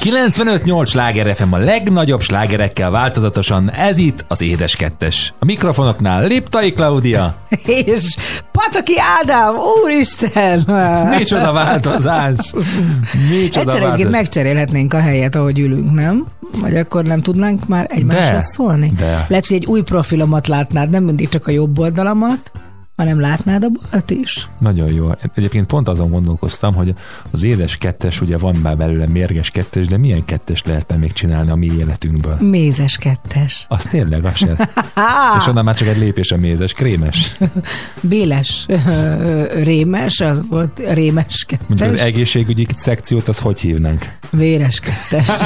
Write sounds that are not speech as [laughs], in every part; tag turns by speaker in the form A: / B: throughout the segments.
A: 95-8 sláger FM a legnagyobb slágerekkel változatosan, ez itt az Édes Kettes. A mikrofonoknál Liptai Klaudia. [laughs]
B: És Pataki Ádám, úristen! [laughs]
A: Micsoda változás! Micsoda
B: Egyszer egyébként megcserélhetnénk a helyet, ahogy ülünk, nem? Vagy akkor nem tudnánk már egymásra
A: De,
B: szólni?
A: de.
B: Lehet, hogy egy új profilomat látnád, nem mindig csak a jobb oldalamat, hanem látnád a balt is.
A: Nagyon jó. Egyébként pont azon gondolkoztam, hogy az édes kettes, ugye van már belőle mérges kettes, de milyen kettes lehetne még csinálni a mi életünkből?
B: Mézes kettes.
A: Az tényleg, az se. [laughs] És onnan már csak egy lépés a mézes, krémes. [laughs]
B: Béles, rémes, az volt rémes
A: Mondjuk az
B: kettes,
A: egészségügyi szekciót, az hogy hívnánk?
B: véres kettes. [laughs]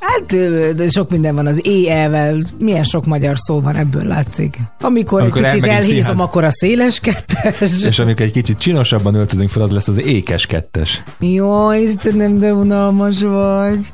B: Hát sok minden van az éjjelvel, milyen sok magyar szó van, ebből látszik. Amikor,
A: Amikor
B: egy picit elhízom,
A: színházba.
B: akkor a széles kettes. [laughs]
A: És amikor egy kicsit csinosabban öltözünk fel, az lesz az ékes kettes.
B: Jó, Istenem, de unalmas vagy.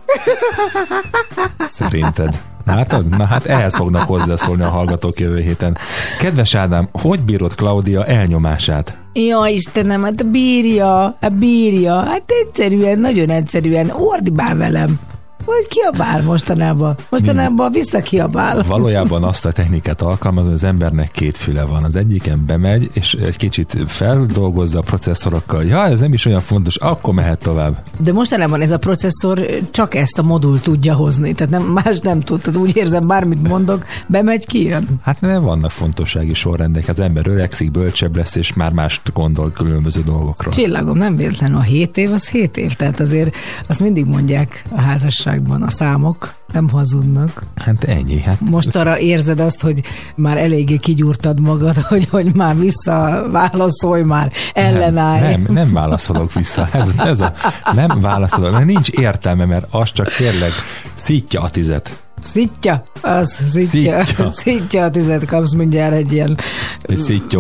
A: Szerinted? Látod? Na hát ehhez fognak hozzászólni a hallgatók jövő héten. Kedves Ádám, hogy bírod Klaudia elnyomását?
B: Ja, Istenem, hát bírja, hát bírja. Hát egyszerűen, nagyon egyszerűen ordibál velem. Vagy kiabál mostanában. Mostanában visszakiabál.
A: Valójában azt a technikát alkalmaz, hogy az embernek két füle van. Az egyiken bemegy, és egy kicsit feldolgozza a processzorokkal. Ja, ez nem is olyan fontos, akkor mehet tovább.
B: De mostanában ez a processzor csak ezt a modul tudja hozni, tehát nem, más nem tud. Tehát úgy érzem, bármit mondok, bemegy, kijön.
A: Hát nem vannak fontossági sorrendek. Hát az ember öregszik, bölcsebb lesz, és már mást gondol különböző dolgokról.
B: Csillagom, nem véletlenül a 7 év, az 7 év. Tehát azért azt mindig mondják a házasságban, a számok nem hazudnak.
A: Hát ennyi. Hát
B: Most arra érzed azt, hogy már eléggé kigyúrtad magad, [laughs] hogy, hogy már visszaválaszolj, már ellenállj.
A: Nem, nem válaszolok vissza. Ez, ez a, nem válaszolok, mert nincs értelme, mert az csak tényleg szítja a tüzet.
B: Szitja, az szitja,
A: Szitja. [laughs]
B: szitja a tüzet, kapsz mindjárt egy ilyen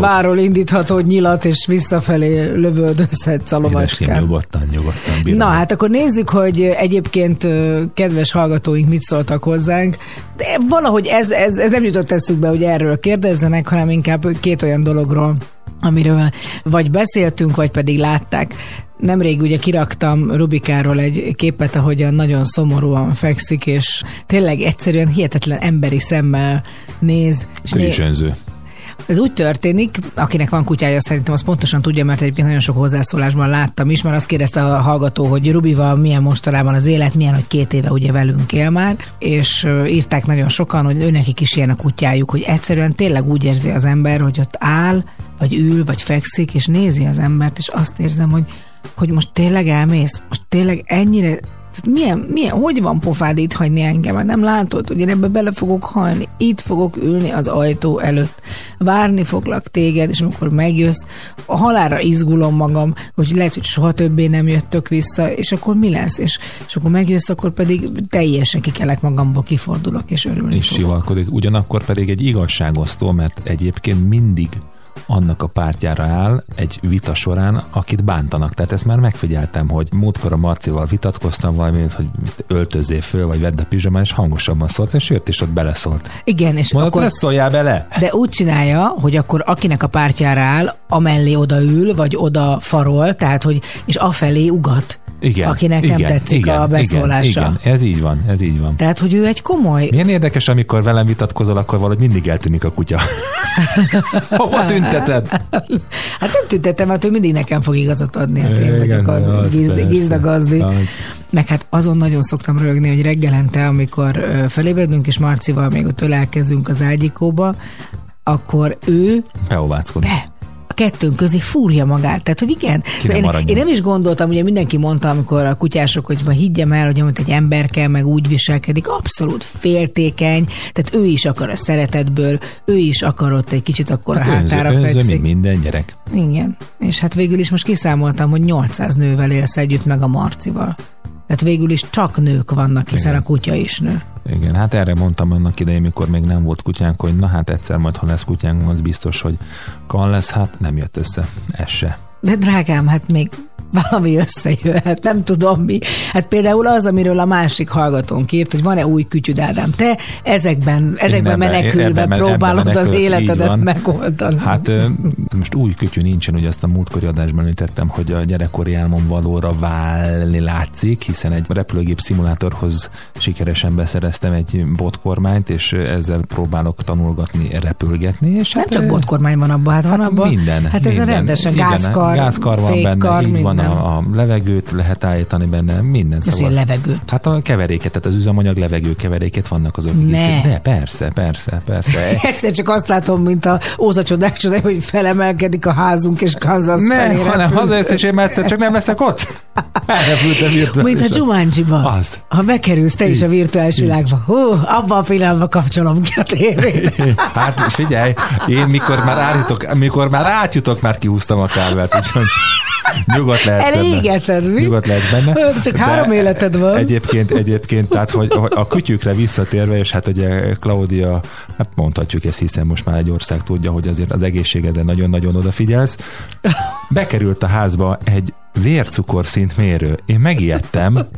B: bárról indítható nyilat, és visszafelé lövöldözhetsz a
A: Édeském,
B: lovacskán.
A: nyugodtan, nyugodtan. Bírom.
B: Na hát akkor nézzük, hogy egyébként kedves hallgatóink mit szóltak hozzánk. De valahogy ez, ez, ez nem jutott eszükbe, hogy erről kérdezzenek, hanem inkább két olyan dologról, amiről vagy beszéltünk, vagy pedig látták. Nemrég ugye kiraktam Rubikáról egy képet, ahogyan nagyon szomorúan fekszik, és tényleg egyszerűen hihetetlen emberi szemmel néz. És né-. Ez úgy történik, akinek van kutyája, szerintem az pontosan tudja, mert egyébként nagyon sok hozzászólásban láttam is, mert azt kérdezte a hallgató, hogy Rubival milyen mostanában az élet, milyen, hogy két éve ugye velünk él már, és írták nagyon sokan, hogy őnekik is ilyen a kutyájuk, hogy egyszerűen tényleg úgy érzi az ember, hogy ott áll, vagy ül, vagy fekszik, és nézi az embert, és azt érzem, hogy, hogy most tényleg elmész, most tényleg ennyire tehát milyen, milyen, hogy van pofád itt hagyni engem? Hát Nem látod, hogy én ebbe bele fogok halni. Itt fogok ülni az ajtó előtt. Várni foglak téged, és amikor megjössz, a halára izgulom magam, hogy lehet, hogy soha többé nem jöttök vissza, és akkor mi lesz? És, és akkor megjössz, akkor pedig teljesen kikelek magamból, kifordulok, és örülni
A: és
B: fogok.
A: sivalkodik. Ugyanakkor pedig egy igazságosztó, mert egyébként mindig annak a pártjára áll egy vita során, akit bántanak. Tehát ezt már megfigyeltem, hogy múltkor a Marcival vitatkoztam valami, hogy öltözzél föl, vagy vedd a pizsamát, és hangosabban szólt, és jött, és ott beleszólt.
B: Igen, és
A: Mondod,
B: akkor...
A: ne szóljál bele!
B: De úgy csinálja, hogy akkor akinek a pártjára áll, amellé odaül, vagy oda farol, tehát hogy, és afelé ugat.
A: Igen,
B: Akinek nem
A: igen,
B: tetszik
A: igen,
B: a beszólása.
A: Igen, igen, ez így van, ez így van.
B: Tehát, hogy ő egy komoly...
A: Milyen érdekes, amikor velem vitatkozol, akkor valahogy mindig eltűnik a kutya. [laughs] Hova tünteted?
B: Hát nem tüntettem, mert ő mindig nekem fog igazat adni. Hát én vagyok a
A: az
B: gizda,
A: persze,
B: gizda gazdi.
A: az.
B: Meg hát azon nagyon szoktam rögni, hogy reggelente, amikor felébredünk, és Marcival még ott ölelkezünk az ágyikóba, akkor ő
A: Beováckodik.
B: be, kettőnk közé fúrja magát. Tehát, hogy igen. Szóval én,
A: maradjon.
B: én, nem is gondoltam, ugye mindenki mondta, amikor a kutyások, hogy ma higgyem el, hogy amit egy ember kell, meg úgy viselkedik, abszolút féltékeny, tehát ő is akar a szeretetből, ő is akar ott egy kicsit akkor
A: Hát
B: a
A: önző,
B: hátára
A: önző,
B: fekszik.
A: mint minden gyerek.
B: Igen. És hát végül is most kiszámoltam, hogy 800 nővel élsz együtt meg a Marcival. Tehát végül is csak nők vannak, hiszen
A: Igen.
B: a kutya is nő.
A: Igen, hát erre mondtam annak idején, mikor még nem volt kutyánk, hogy na hát egyszer majd, ha lesz kutyánk, az biztos, hogy kan lesz, hát nem jött össze, ez se.
B: De drágám, hát még valami összejöhet, nem tudom mi. Hát például az, amiről a másik hallgatónk írt, hogy van-e új kütyüd, Ádám. Te ezekben, ezekben ebben, menekülve ebben, próbálod ebben menekül, az életedet megoldani.
A: Hát most új kütyű nincsen, ugye azt a múltkori adásban említettem, hogy a gyerekkori álmom valóra válni látszik, hiszen egy repülőgép szimulátorhoz sikeresen beszereztem egy botkormányt, és ezzel próbálok tanulgatni, repülgetni. És
B: nem hát, csak botkormány van abban, hát van hát abban.
A: Minden.
B: Hát
A: ez
B: a rendesen gázkar,
A: gázkar van benne, így minden. van a, a levegőt lehet állítani benne, minden.
B: Ez szóval, levegőt?
A: Hát a keveréket, tehát az üzemanyag levegő keveréket vannak azok. Ne. De persze, persze, persze. [laughs]
B: Egyszer csak azt látom, mint a Óza csodák csodák, hogy felemelkedik a házunk, és Kansas
A: ne, felé hanem hazajössz, és én egyszer csak nem leszek ott. [laughs] Elrepültem
B: virtuálisan. Mint a jumanji Az. Ha bekerülsz te is a virtuális világba, hú, abban a pillanatban kapcsolom ki a tévét. [laughs]
A: hát figyelj, én mikor már átjutok, mikor már átjutok, már kihúztam a kábelt, úgyhogy nyugodt lehet
B: Elégeted, mi?
A: Nyugodt lehet benne. [laughs]
B: Csak három életed van.
A: Egyébként, egyébként, tehát hogy, hogy a kütyükre visszatérve, és hát ugye Claudia, hát mondhatjuk ezt, hiszen most már egy ország tudja, hogy azért az egészségedre nagyon-nagyon odafigyelsz. Bekerült a házba egy vércukorszint mérő. Én megijedtem,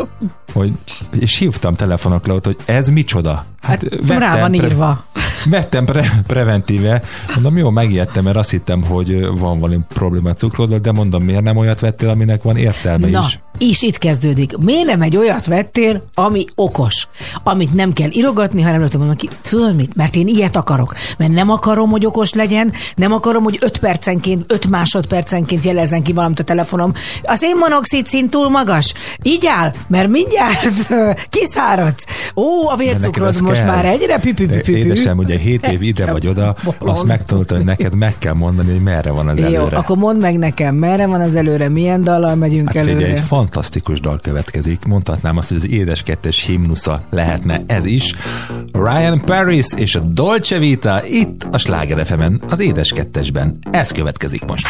A: hogy, és hívtam telefonokra, hogy ez micsoda.
B: Hát, hát rá van pre, írva.
A: Vettem pre, preventíve, mondom, jó, megijedtem, mert azt hittem, hogy van valami probléma a cukroddal, de mondom, miért nem olyat vettél, aminek van értelme Na, is.
B: És itt kezdődik. Miért nem egy olyat vettél, ami okos, amit nem kell irogatni, hanem rögtön mondom ki, föl mit? Mert én ilyet akarok. Mert nem akarom, hogy okos legyen, nem akarom, hogy 5 percenként, 5 másodpercenként jelezzen ki valamit a telefonom. Az én monoxid szint túl magas. Így áll, mert mindjárt kiszáradsz. Ó, a vércukrod most kell. már egyre pipü
A: Édesem, ugye 7 év ide vagy oda, [laughs] azt megtanulta, hogy neked meg kell mondani, hogy merre van az előre. Jó,
B: akkor mondd meg nekem, merre van az előre, milyen dallal megyünk hát figyelj, előre.
A: Egy fantasztikus dal következik. Mondhatnám azt, hogy az édes kettes himnusza lehetne ez is. Ryan Paris és a Dolce Vita itt a Sláger fm az édes kettesben. Ez következik most.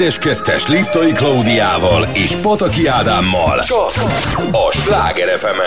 C: Édes Kettes Liptai Klaudiával és Pataki Ádámmal. Csak a Sláger fm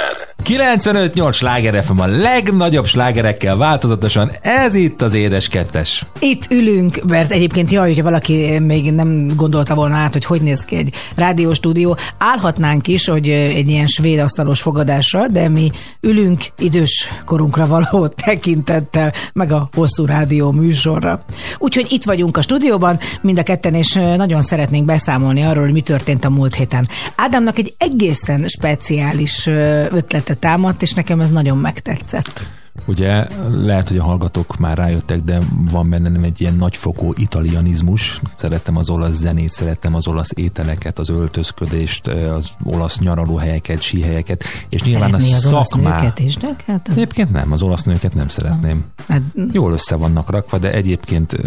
A: 95-8 sláger FM a legnagyobb slágerekkel változatosan, ez itt az Édes Kettes.
B: Itt ülünk, mert egyébként jaj, hogyha valaki még nem gondolta volna át, hogy hogy néz ki egy rádióstúdió, állhatnánk is, hogy egy ilyen svéd asztalos fogadásra, de mi ülünk idős korunkra való [laughs] tekintettel, meg a hosszú rádió műsorra. Úgyhogy itt vagyunk a stúdióban, mind a ketten, és nagyon szeretnénk beszámolni arról, hogy mi történt a múlt héten. Ádámnak egy egészen speciális ötlete támadt, és nekem ez nagyon megtetszett.
A: Ugye lehet, hogy a hallgatók már rájöttek, de van benne nem egy ilyen nagyfokú italianizmus. Szerettem az olasz zenét, szerettem az olasz ételeket, az öltözködést, az olasz nyaralóhelyeket, síhelyeket, és nyilván
B: Szeretné
A: a
B: az olasz
A: szakmá...
B: nőket is, de hát az...
A: Egyébként nem, az olasz nőket nem szeretném.
B: Hát,
A: Jól össze vannak rakva, de egyébként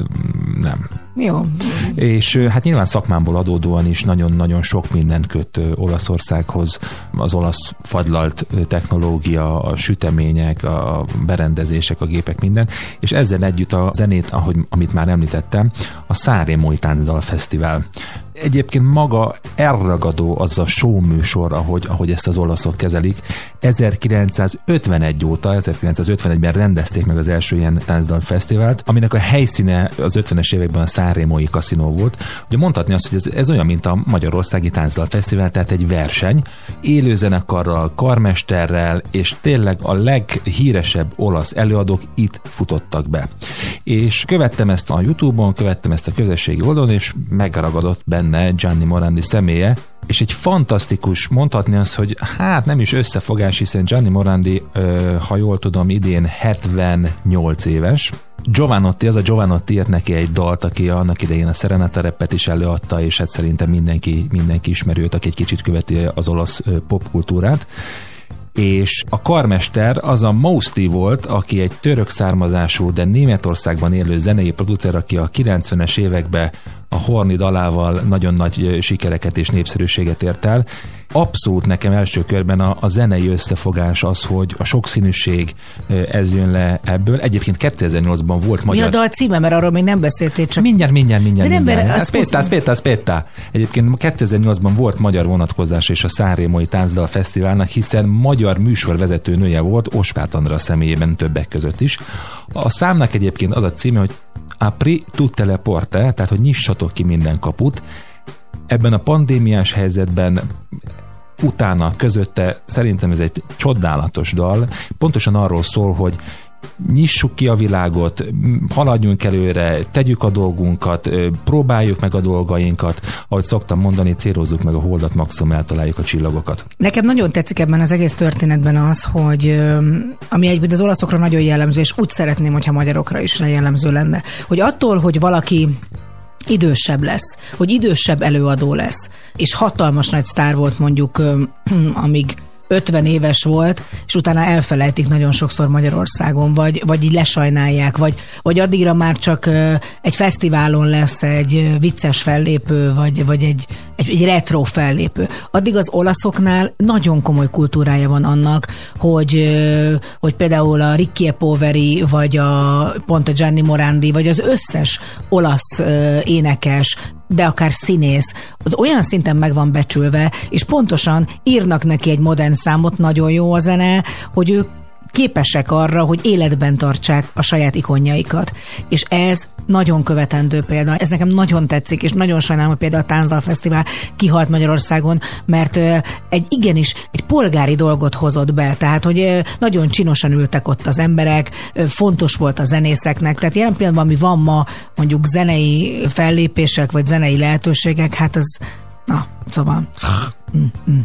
A: nem.
B: Jó,
A: És hát nyilván szakmámból adódóan is nagyon-nagyon sok minden köt Olaszországhoz. Az olasz fagylalt technológia, a sütemények, a berendezések, a gépek, minden. És ezzel együtt a zenét, ahogy, amit már említettem, a Szárémói Táncdal Fesztivál. Egyébként maga elragadó az a show műsor, ahogy, ahogy ezt az olaszok kezelik. 1951 óta, 1951-ben rendezték meg az első ilyen táncdal fesztivált, aminek a helyszíne az 50-es években a Szárémói kaszinó volt. Ugye mondhatni azt, hogy ez, ez olyan, mint a Magyarországi Táncdal Fesztivál, tehát egy verseny, élőzenekarral, karmesterrel, és tényleg a leghíresebb olasz előadók itt futottak be. És követtem ezt a Youtube-on, követtem ezt a közösségi oldalon, és megragadott benne Gianni Morandi személye, és egy fantasztikus, mondhatni az, hogy hát nem is összefogás, hiszen Gianni Morandi, ö, ha jól tudom, idén 78 éves, Giovanotti, az a Giovanotti írt neki egy dalt, aki annak idején a Serenata repet is előadta, és hát szerintem mindenki, mindenki ismeri őt, aki egy kicsit követi az olasz popkultúrát. És a karmester az a Mousty volt, aki egy török származású, de Németországban élő zenei producer, aki a 90-es években a Horni dalával nagyon nagy sikereket és népszerűséget ért el. Abszolút nekem első körben a, a zenei összefogás az, hogy a sokszínűség ez jön le ebből. Egyébként 2008-ban volt
B: mi
A: magyar...
B: a dal címe, mert arról még nem beszéltél, csak
A: Mindjárt, mindjárt, mindjárt.
B: De nem,
A: mindjárt. Aspetta,
B: muszáj-
A: aspetta, aspetta. Egyébként 2008-ban volt magyar vonatkozás és a Szárémoi Táncdal Fesztiválnak, hiszen magyar műsorvezető nője volt, Osváth Andra személyében többek között is. A számnak egyébként az a címe, hogy Apri tutte le porte, tehát hogy nyissatok ki minden kaput. Ebben a pandémiás helyzetben utána, közötte szerintem ez egy csodálatos dal. Pontosan arról szól, hogy nyissuk ki a világot, haladjunk előre, tegyük a dolgunkat, próbáljuk meg a dolgainkat, ahogy szoktam mondani, célozzuk meg a holdat, maximum eltaláljuk a csillagokat.
B: Nekem nagyon tetszik ebben az egész történetben az, hogy ami egyébként az olaszokra nagyon jellemző, és úgy szeretném, hogyha magyarokra is jellemző lenne, hogy attól, hogy valaki idősebb lesz, hogy idősebb előadó lesz, és hatalmas nagy sztár volt mondjuk, [clears throat] amíg 50 éves volt, és utána elfelejtik nagyon sokszor Magyarországon, vagy, vagy így lesajnálják, vagy, vagy addigra már csak egy fesztiválon lesz egy vicces fellépő, vagy, vagy egy, egy, egy retro fellépő. Addig az olaszoknál nagyon komoly kultúrája van annak, hogy, hogy például a Ricky E. Poveri, vagy a, pont a Gianni Morandi, vagy az összes olasz énekes, de akár színész, az olyan szinten meg van becsülve, és pontosan írnak neki egy modern számot, nagyon jó a zene, hogy ők képesek arra, hogy életben tartsák a saját ikonjaikat. És ez nagyon követendő példa. Ez nekem nagyon tetszik, és nagyon sajnálom, hogy például a Tánzal Fesztivál kihalt Magyarországon, mert egy igenis egy polgári dolgot hozott be. Tehát, hogy nagyon csinosan ültek ott az emberek, fontos volt a zenészeknek. Tehát jelen pillanatban, ami van ma, mondjuk zenei fellépések, vagy zenei lehetőségek, hát az, na, szóval [laughs] mm, mm,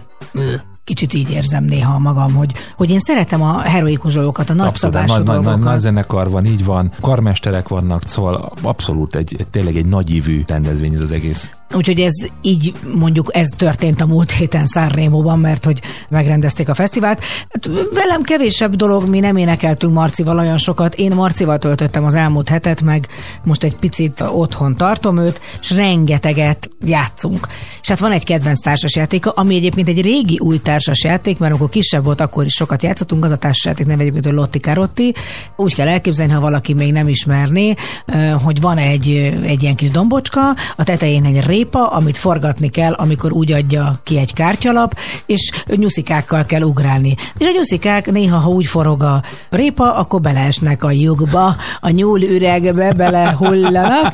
B: kicsit így érzem néha magam, hogy, hogy én szeretem a heroikus dolgokat, a nagyszabású
A: nagy, nagy, nagy, nagy zenekar van, így van, karmesterek vannak, szóval abszolút egy, egy tényleg egy nagyívű rendezvény ez az egész.
B: Úgyhogy ez így mondjuk ez történt a múlt héten Szárrémóban, mert hogy megrendezték a fesztivált. Hát velem kevésebb dolog, mi nem énekeltünk Marcival olyan sokat. Én Marcival töltöttem az elmúlt hetet, meg most egy picit otthon tartom őt, és rengeteget játszunk. És hát van egy kedvenc társasjátéka, ami egyébként egy régi új társasjáték, mert amikor kisebb volt, akkor is sokat játszottunk. Az a társasjáték neve egyébként, hogy Lotti Karotti. Úgy kell elképzelni, ha valaki még nem ismerné, hogy van egy, egy ilyen kis dombocska, a tetején egy répa, amit forgatni kell, amikor úgy adja ki egy kártyalap, és nyuszikákkal kell ugrálni. És a nyuszikák néha, ha úgy forog a répa, akkor beleesnek a lyukba, a nyúl üregbe belehullanak,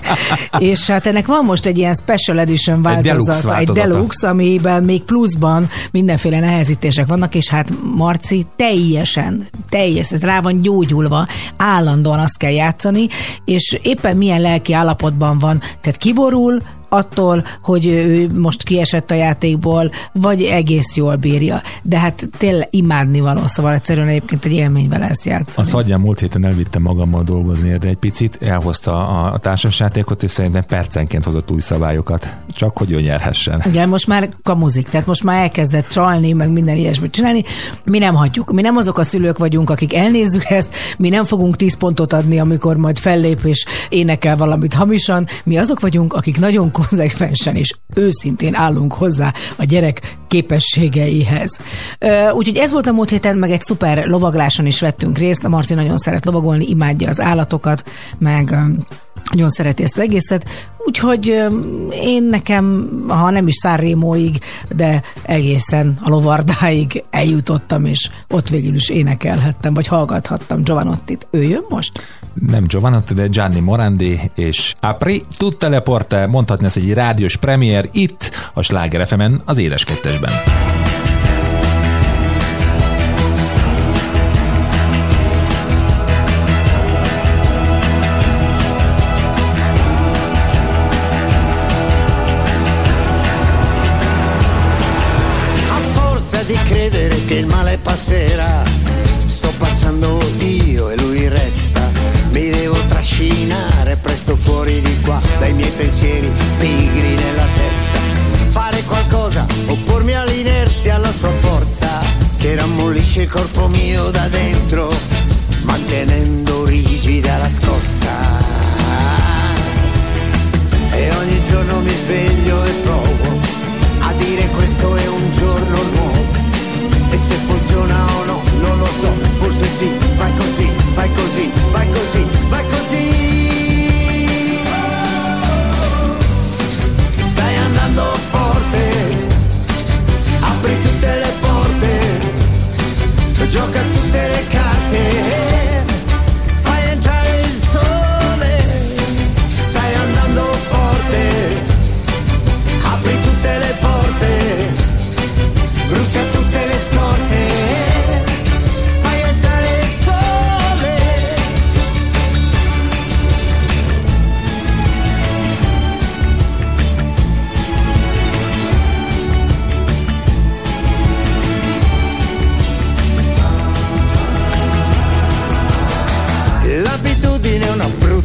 B: és hát ennek van most egy ilyen special edition változata, egy deluxe, egy deluxe amiben még pluszban mindenféle nehezítések vannak, és hát Marci teljesen, teljesen rá van gyógyulva, állandóan azt kell játszani, és éppen milyen lelki állapotban van, tehát kiborul, attól, hogy ő most kiesett a játékból, vagy egész jól bírja. De hát tényleg imádni való, szóval egyszerűen egyébként egy élmény vele ezt játszani.
A: A Szadján múlt héten elvittem magammal dolgozni erre egy picit, elhozta a, a társasjátékot, és szerintem percenként hozott új szabályokat, csak hogy ő nyerhessen.
B: Igen, most már kamuzik, tehát most már elkezdett csalni, meg minden ilyesmit csinálni. Mi nem hagyjuk. Mi nem azok a szülők vagyunk, akik elnézzük ezt, mi nem fogunk 10 pontot adni, amikor majd fellép és énekel valamit hamisan. Mi azok vagyunk, akik nagyon konzekvensen és őszintén állunk hozzá a gyerek képességeihez. Úgyhogy ez volt a múlt héten, meg egy szuper lovagláson is vettünk részt. A Marci nagyon szeret lovagolni, imádja az állatokat, meg nagyon szereti ezt az egészet, úgyhogy én nekem, ha nem is Szárrémóig, de egészen a lovardáig eljutottam, és ott végül is énekelhettem, vagy hallgathattam Giovanottit. Ő jön most?
A: Nem Giovanotti, de Gianni Morandi, és Apri tutte le porte, mondhatni ezt egy rádiós premier itt, a Sláger fm az Édes Kettesben.
D: Rammollisce il corpo mio da dentro, mantenendo rigida la scorza. E ogni giorno mi sveglio e provo a dire questo è un giorno nuovo e se funziona o no, non lo so, forse sì, vai così, vai così,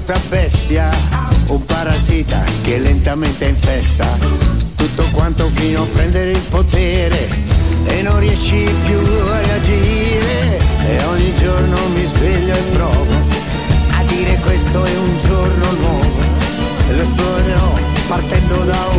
D: brutta bestia, un parassita che lentamente infesta tutto quanto fino a prendere il potere e non riesci più a reagire. E ogni giorno mi sveglio e provo a dire questo è un giorno nuovo. E lo esplorerò partendo da ore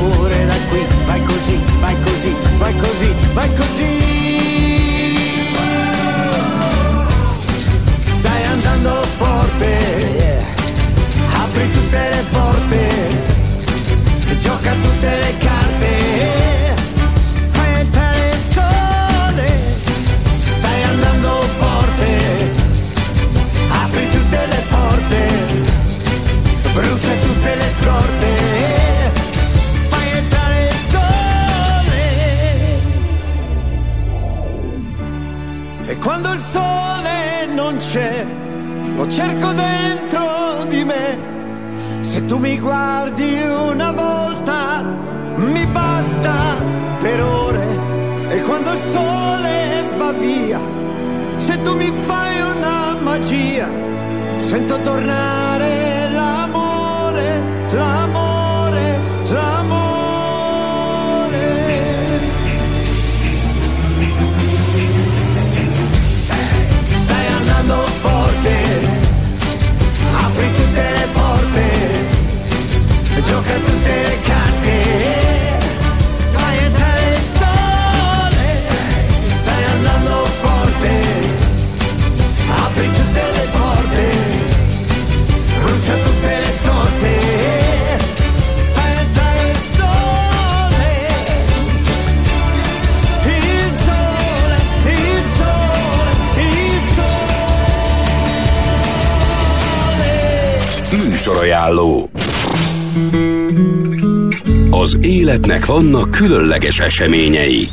C: életnek vannak különleges eseményei.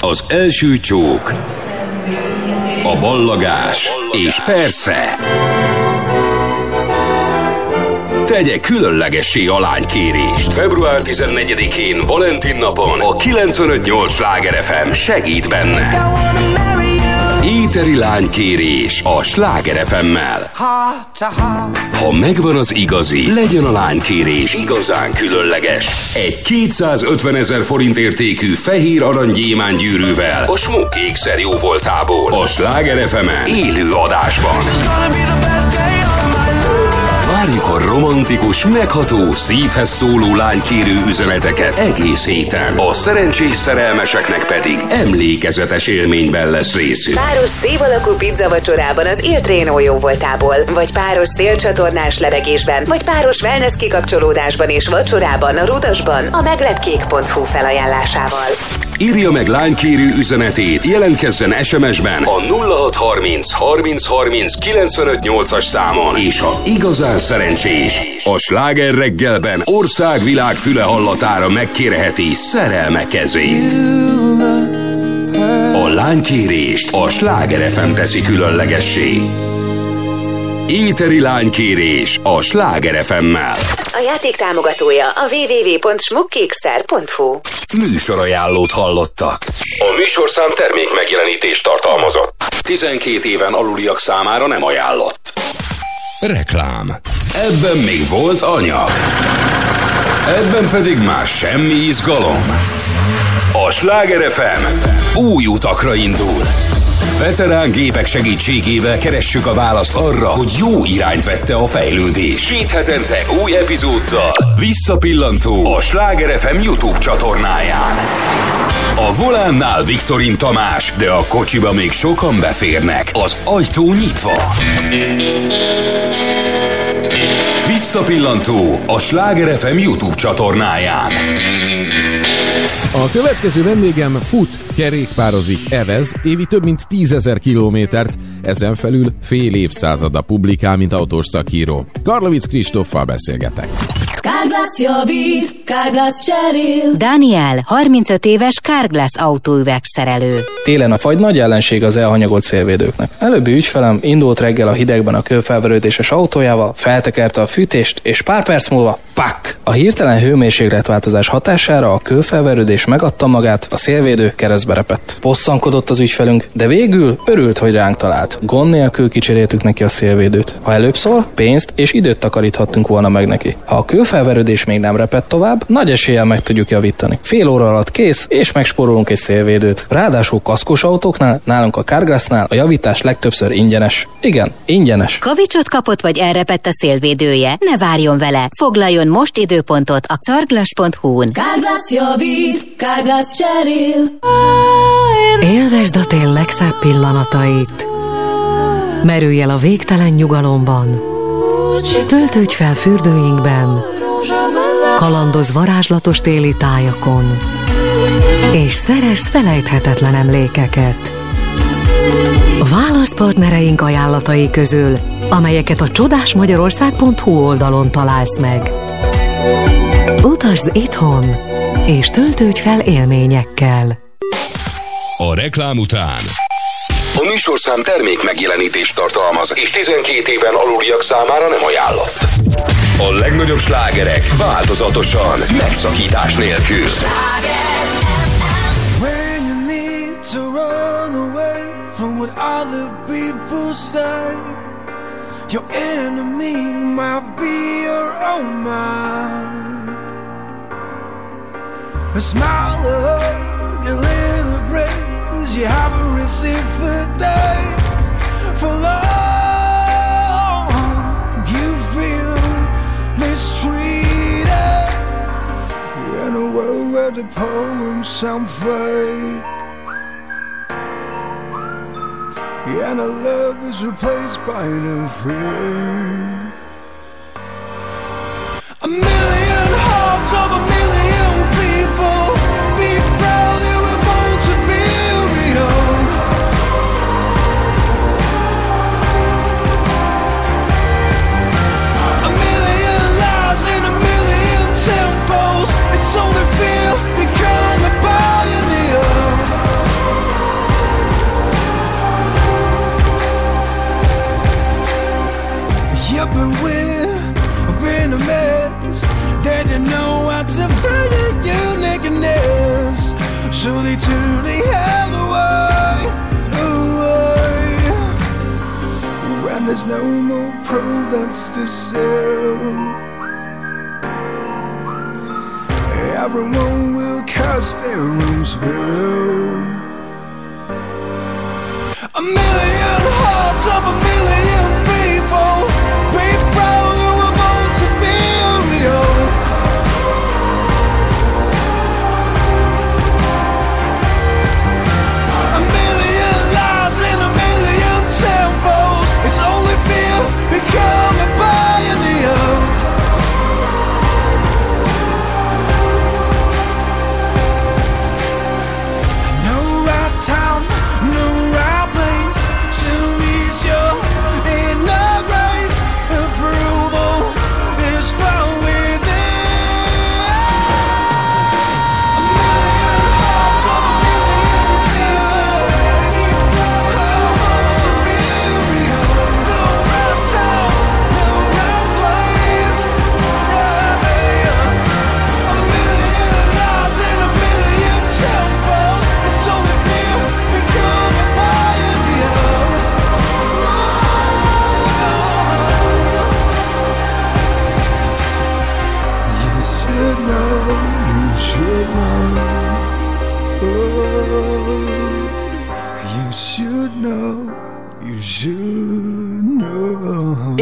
C: Az első csók, a ballagás, és persze, tegye különlegessé a lánykérést. Február 14-én Valentin napon a 958 Sláger FM segít benne. Éteri lánykérés a Sláger FM-mel. Ha megvan az igazi, legyen a lánykérés igazán különleges. Egy 250 ezer forint értékű fehér aranygyémán gyűrűvel a Smuk ékszer jó voltából. A Sláger fm élő adásban. Várjuk a romantikus, megható, szívhez szóló lánykérő üzeneteket egész héten. A szerencsés szerelmeseknek pedig emlékezetes élményben lesz részük.
E: Páros szív alakú pizza vacsorában az Iltrénó jó voltából, vagy páros szélcsatornás lebegésben, vagy páros wellness kikapcsolódásban és vacsorában a Rudasban a meglepkék.hu felajánlásával.
C: Írja meg lánykérő üzenetét, jelentkezzen SMS-ben a 0630 30 30 95 8-as számon, és ha igazán szerencsés, a sláger reggelben országvilág füle hallatára megkérheti szerelme kezét. A lánykérést a Sláger FM teszi különlegessé. Éteri lánykérés a Sláger FM-mel.
E: A játék támogatója a www.smukkixter.hu.
C: Műsorajánlót hallottak. A műsorszám termék megjelenítést tartalmazott. 12 éven aluliak számára nem ajánlott. Reklám. Ebben még volt anyag. Ebben pedig már semmi izgalom. A Sláger FM új utakra indul. Veterán gépek segítségével keressük a választ arra, hogy jó irányt vette a fejlődés. Két hetente új epizóddal visszapillantó a Sláger FM YouTube csatornáján. A volánnál Viktorin Tamás, de a kocsiba még sokan beférnek. Az ajtó nyitva. Visszapillantó a Sláger FM YouTube csatornáján.
F: A következő vendégem fut, kerékpározik, evez, évi több mint tízezer kilométert, ezen felül fél évszázada publikál, mint autós szakíró. Karlovic Kristóffal beszélgetek.
G: Kárglász javít, Kárglász cserél.
E: Daniel, 35 éves Carglass autóüvegszerelő.
H: Télen a fagy nagy ellenség az elhanyagolt szélvédőknek. Előbbi ügyfelem indult reggel a hidegben a kőfelverődéses autójával, feltekerte a fűtést, és pár perc múlva pak! A hirtelen hőmérsékletváltozás hatására a kőfelverődés megadta magát, a szélvédő keresztbe repett. Bosszankodott az ügyfelünk, de végül örült, hogy ránk talált. Gond nélkül kicseréltük neki a szélvédőt. Ha előbb szól, pénzt és időt takaríthattunk volna meg neki. Ha a kőfelverődés még nem repett tovább, nagy eséllyel meg tudjuk javítani. Fél óra alatt kész, és megspórolunk egy szélvédőt. Ráadásul kaszkos autóknál, nálunk a Carglassnál a javítás legtöbbször ingyenes. Igen, ingyenes.
E: Kavicsot kapott vagy elrepett a szélvédője? Ne várjon vele! Foglaljon most időpontot a carglass.hu-n.
G: Kárglász javít, Kárglász cserél.
I: Élvezd a tél legszebb pillanatait. Merülj el a végtelen nyugalomban. Töltődj fel fürdőinkben. Kalandoz varázslatos téli tájakon. És szerez felejthetetlen emlékeket. Válasz partnereink ajánlatai közül, amelyeket a csodásmagyarország.hu oldalon találsz meg. Utazz itthon, és töltődj fel élményekkel.
C: A reklám után. A műsorszám termék megjelenítést tartalmaz, és 12 éven aluliak számára nem ajánlott. A legnagyobb slágerek változatosan, megszakítás nélkül.
D: When you need to run away from what other people say, your enemy might be your own mind. A smile, a hug, a little praise you haven't received for days. For long, you feel mistreated.
J: in a world where the poems sound fake. And our love is replaced by new fame. A million hearts of a million people. Be proud there's no more products to sell, everyone will cast their own spell.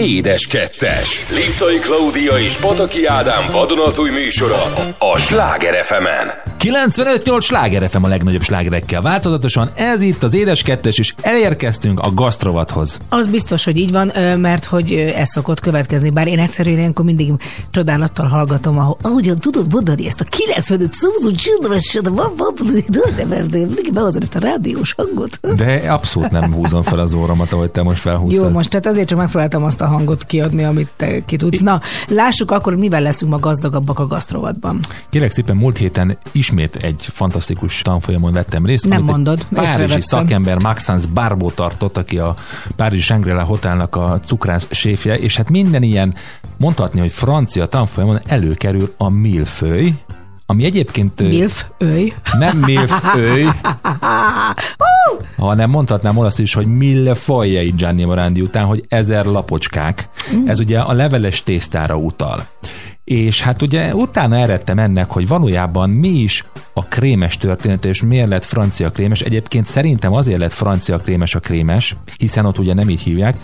C: Édes kettes. Liptai Klaudia és Pataki Ádám vadonatúj műsora a Sláger fm
A: 95-8 sláger FM a legnagyobb slágerekkel változatosan. Ez itt az Édes Kettes, és elérkeztünk a gasztrovathoz.
B: Az biztos, hogy így van, mert hogy ez szokott következni, bár én egyszerűen ilyenkor mindig csodálattal hallgatom, ahol, ahogyan tudod mondani ezt a 95 szózó de mindig behozod ezt a rádiós hangot.
A: De abszolút nem húzom fel az óramat, ahogy te most felhúztad.
B: Jó, most tehát azért csak megpróbáltam azt a hangot kiadni, amit te ki tudsz. Na, lássuk akkor, mivel leszünk ma gazdagabbak a gasztrovatban.
A: Kérlek szépen, múlt héten ismét egy fantasztikus tanfolyamon vettem részt.
B: Nem mondod,
A: Párizsi szakember Maxence Barbo tartott, aki a Párizsi Shangri-La Hotelnak a cukrász séfje, és hát minden ilyen mondhatni, hogy francia tanfolyamon előkerül a milföly, ami egyébként ö,
B: Milf, öj.
A: nem milföly, [laughs] hanem mondhatnám azt is, hogy mille fajjai Gianni Morandi után, hogy ezer lapocskák. Ez ugye a leveles tésztára utal. És hát ugye utána eredtem ennek, hogy valójában mi is a krémes története, és miért lett francia krémes. Egyébként szerintem azért lett francia krémes a krémes, hiszen ott ugye nem így hívják,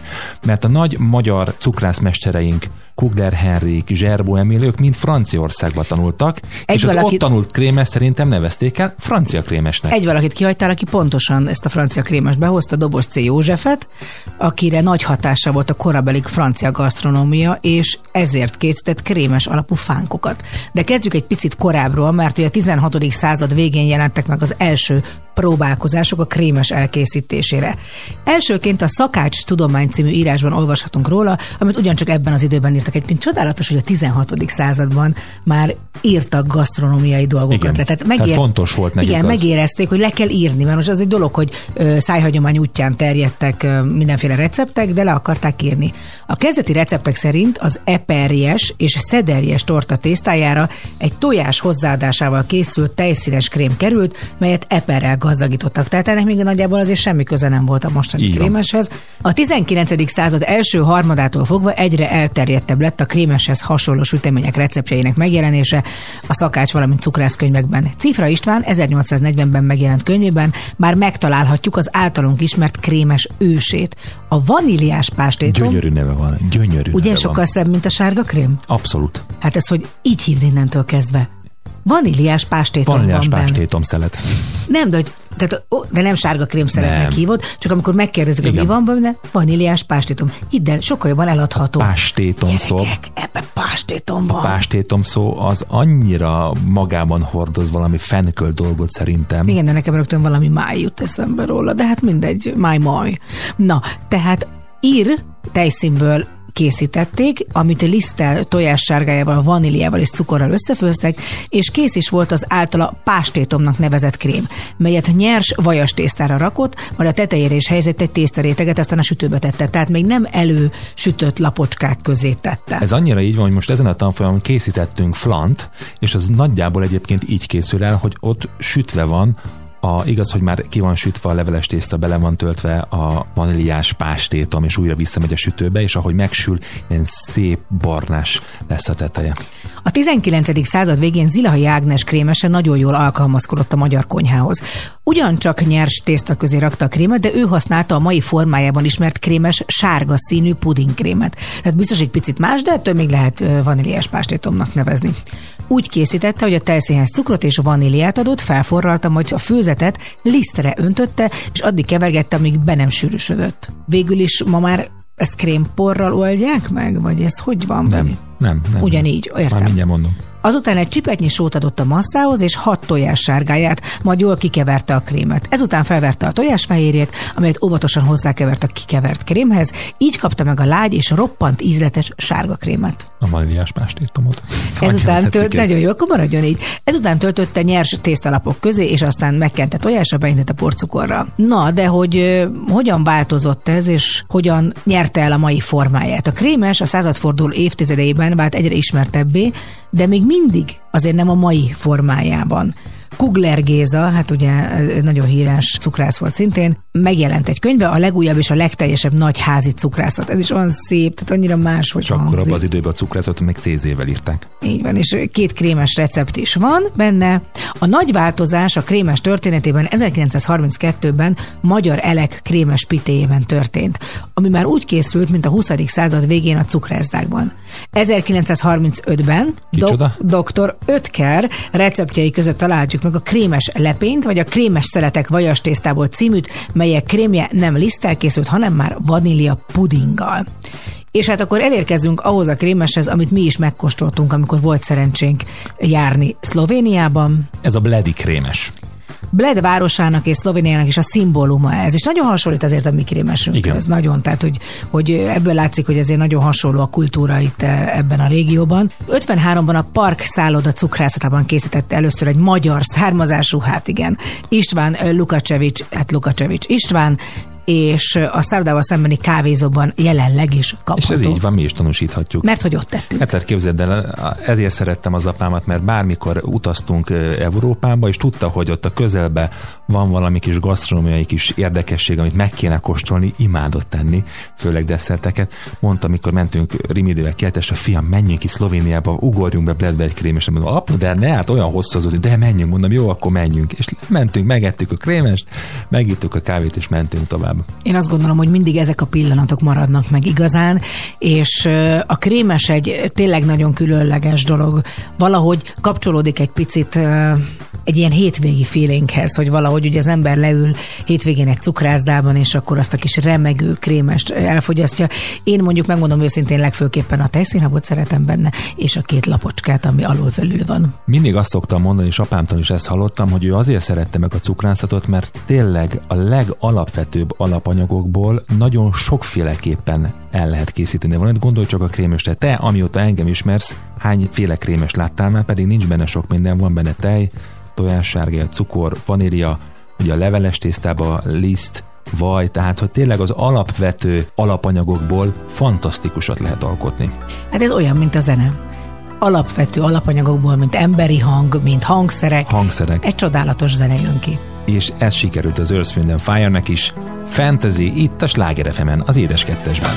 A: mert a nagy magyar cukrászmestereink, Kugler Henrik, Zserbó Emil, ők mind Franciaországba tanultak,
B: Egy
A: és az
B: valaki-
A: ott tanult krémes szerintem nevezték el francia krémesnek.
B: Egy valakit kihagytál, aki pontosan ezt a francia krémes behozta, Dobos C. Józsefet, akire nagy hatása volt a korabeli francia gasztronómia, és ezért készített krémes alapú fánkokat. De kezdjük egy picit korábbról, mert ugye a 16. század végén jelentek meg az első próbálkozások a krémes elkészítésére. Elsőként a Szakács Tudomány című írásban olvashatunk róla, amit ugyancsak ebben az időben írtak. Egyébként csodálatos, hogy a 16. században már írtak gasztronómiai dolgokat.
A: Igen.
B: le.
A: Tehát fontos volt nekik
B: Igen,
A: az.
B: megérezték, hogy le kell írni, mert most az egy dolog, hogy ö, szájhagyomány útján terjedtek ö, mindenféle receptek, de le akarták írni. A kezdeti receptek szerint az eperjes és szederjes torta tésztájára egy tojás hozzáadásával készült tejszínes krém került, melyet eperrel gazdagítottak. Tehát ennek még nagyjából azért semmi köze nem volt a mostani
A: van.
B: krémeshez. A 19. század első harmadától fogva egyre elterjedtebb lett a krémeshez hasonló sütemények receptjeinek megjelenése a szakács, valamint cukrászkönyvekben. Cifra István 1840-ben megjelent könyvében már megtalálhatjuk az általunk ismert krémes ősét. A vaníliás pástétom,
A: Gyönyörű neve van, gyönyörű
B: ugye
A: neve
B: sokkal
A: van.
B: szebb, mint a sárga krém?
A: Abszolút.
B: Hát ez, hogy így hívd innentől kezdve. Vaníliás pástétom
A: Vaníliás
B: van
A: pástétom szelet.
B: Nem, de, hogy, tehát, ó, de nem sárga krémszeletnek
A: Nem.
B: hívod, csak amikor megkérdezik, hogy mi van benne, vaníliás pástétom. Hidd el, sokkal jobban eladható.
A: Pástétom szó.
B: Gyerekek, ebbe pástétom
A: A
B: van.
A: pástétom szó az annyira magában hordoz valami fenköl dolgot szerintem.
B: Igen, de nekem rögtön valami máj jut eszembe róla, de hát mindegy, máj maj. Na, tehát ír tejszínből készítették, amit liszttel, tojássárgájával, vaníliával és cukorral összefőztek, és kész is volt az általa pástétomnak nevezett krém, melyet nyers vajas tésztára rakott, majd a tetejére is helyezett egy tésztaréteget, aztán a sütőbe tette, tehát még nem elő sütött lapocskák közé tette.
A: Ez annyira így van, hogy most ezen a tanfolyamon készítettünk flant, és az nagyjából egyébként így készül el, hogy ott sütve van a, igaz, hogy már ki van sütve a leveles tészta, bele van töltve a vaníliás pástétom, és újra visszamegy a sütőbe, és ahogy megsül, ilyen szép barnás lesz a teteje.
B: A 19. század végén Zilahai Ágnes krémese nagyon jól alkalmazkodott a magyar konyhához. Ugyancsak nyers tészta közé rakta a krémet, de ő használta a mai formájában ismert krémes sárga színű pudingkrémet. Tehát biztos egy picit más, de ettől még lehet vaníliás pástétomnak nevezni. Úgy készítette, hogy a tejszínhez cukrot és vaníliát adott, felforralta, majd a főzetet lisztre öntötte, és addig kevergette, amíg be nem sűrűsödött. Végül is ma már ezt krémporral oldják meg, vagy ez hogy van?
A: Nem, nem, nem.
B: Ugyanígy,
A: Már
B: értem.
A: mindjárt mondom.
B: Azután egy csipetnyi sót adott a masszához, és hat tojás sárgáját, majd jól kikeverte a krémet. Ezután felverte a tojásfehérjét, amelyet óvatosan hozzá-kevert a kikevert krémhez, így kapta meg a lágy és roppant ízletes sárga krémet.
A: A vaníliás pástétomot.
B: Ezután tölt,
A: ez.
B: nagyon jó, akkor maradjon így. Ezután töltötte nyers tésztalapok közé, és aztán megkente tojásra, beintette porcukorra. Na, de hogy ö, hogyan változott ez, és hogyan nyerte el a mai formáját? A krémes a századforduló évtizedeiben vált egyre ismertebbé, de még mindig azért nem a mai formájában. Kugler Géza, hát ugye nagyon híres cukrász volt szintén, megjelent egy könyve, a legújabb és a legteljesebb nagy házi cukrászat. Ez is olyan szép, tehát annyira más, hogy
A: És akkor abban az időben a cukrászat még CZ-vel írták.
B: így van, és két krémes recept is van benne. A nagy változás a krémes történetében 1932-ben Magyar Elek krémes pitéjében történt, ami már úgy készült, mint a 20. század végén a cukrászdákban. 1935-ben
A: Kicsoda?
B: dr. Ötker receptjei között találhatjuk meg a krémes lepényt, vagy a krémes szeletek vajas tésztából címűt, melyek krémje nem liszttel készült, hanem már vanília pudinggal. És hát akkor elérkezünk ahhoz a krémeshez, amit mi is megkóstoltunk, amikor volt szerencsénk járni Szlovéniában.
A: Ez a Bledi krémes.
B: Bled városának és Szlovéniának is a szimbóluma ez, és nagyon hasonlít azért a mi. Ez nagyon, tehát hogy, hogy ebből látszik, hogy azért nagyon hasonló a kultúra itt eh, ebben a régióban. 53-ban a Park szálloda cukrászatában készítette először egy magyar származású, hát igen, István eh, Lukacevics, hát Lukacevics István, és a szállodával szembeni kávézóban jelenleg is kapható.
A: És ez így van, mi is tanúsíthatjuk.
B: Mert hogy ott tettük.
A: Egyszer képzeld el, ezért szerettem az apámat, mert bármikor utaztunk Európába, és tudta, hogy ott a közelbe van valami kis gasztronómiai kis érdekesség, amit meg kéne kóstolni, imádott tenni, főleg desszerteket. Mondta, amikor mentünk Rimidével kiáltásra, fiam, menjünk ki Szlovéniába, ugorjunk be Bledbe egy krém, és mondom, apu, de ne, hát olyan hosszú az de menjünk, mondom, jó, akkor menjünk. És mentünk, megettük a krémest, megittuk a kávét, és mentünk tovább.
B: Én azt gondolom, hogy mindig ezek a pillanatok maradnak meg igazán, és a krémes egy tényleg nagyon különleges dolog. Valahogy kapcsolódik egy picit egy ilyen hétvégi feelinghez, hogy valahogy ugye az ember leül hétvégén egy cukrászdában, és akkor azt a kis remegő krémest elfogyasztja. Én mondjuk megmondom őszintén legfőképpen a tejszínhabot szeretem benne, és a két lapocskát, ami alul felül van.
A: Mindig azt szoktam mondani, és apámtól is ezt hallottam, hogy ő azért szerette meg a cukrászatot, mert tényleg a legalapvetőbb alapanyagokból nagyon sokféleképpen el lehet készíteni valamit. Gondolj csak a krémösre. Te, amióta engem ismersz, hányféle krémes láttál már, pedig nincs benne sok minden, van benne tej, tojássárga, cukor, vanília, ugye a leveles tésztába liszt, vaj, tehát hogy tényleg az alapvető alapanyagokból fantasztikusat lehet alkotni.
B: Hát ez olyan, mint a zene. Alapvető alapanyagokból, mint emberi hang, mint hangszerek,
A: Hangszerek.
B: egy csodálatos zene jön ki.
A: És ez sikerült az Earth, Wind and Fire-nek is. Fantasy itt a Sláger az édes kettesben.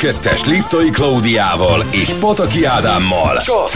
C: 2-es Liptai Klaudiával és Pataki Ádámmal. Csak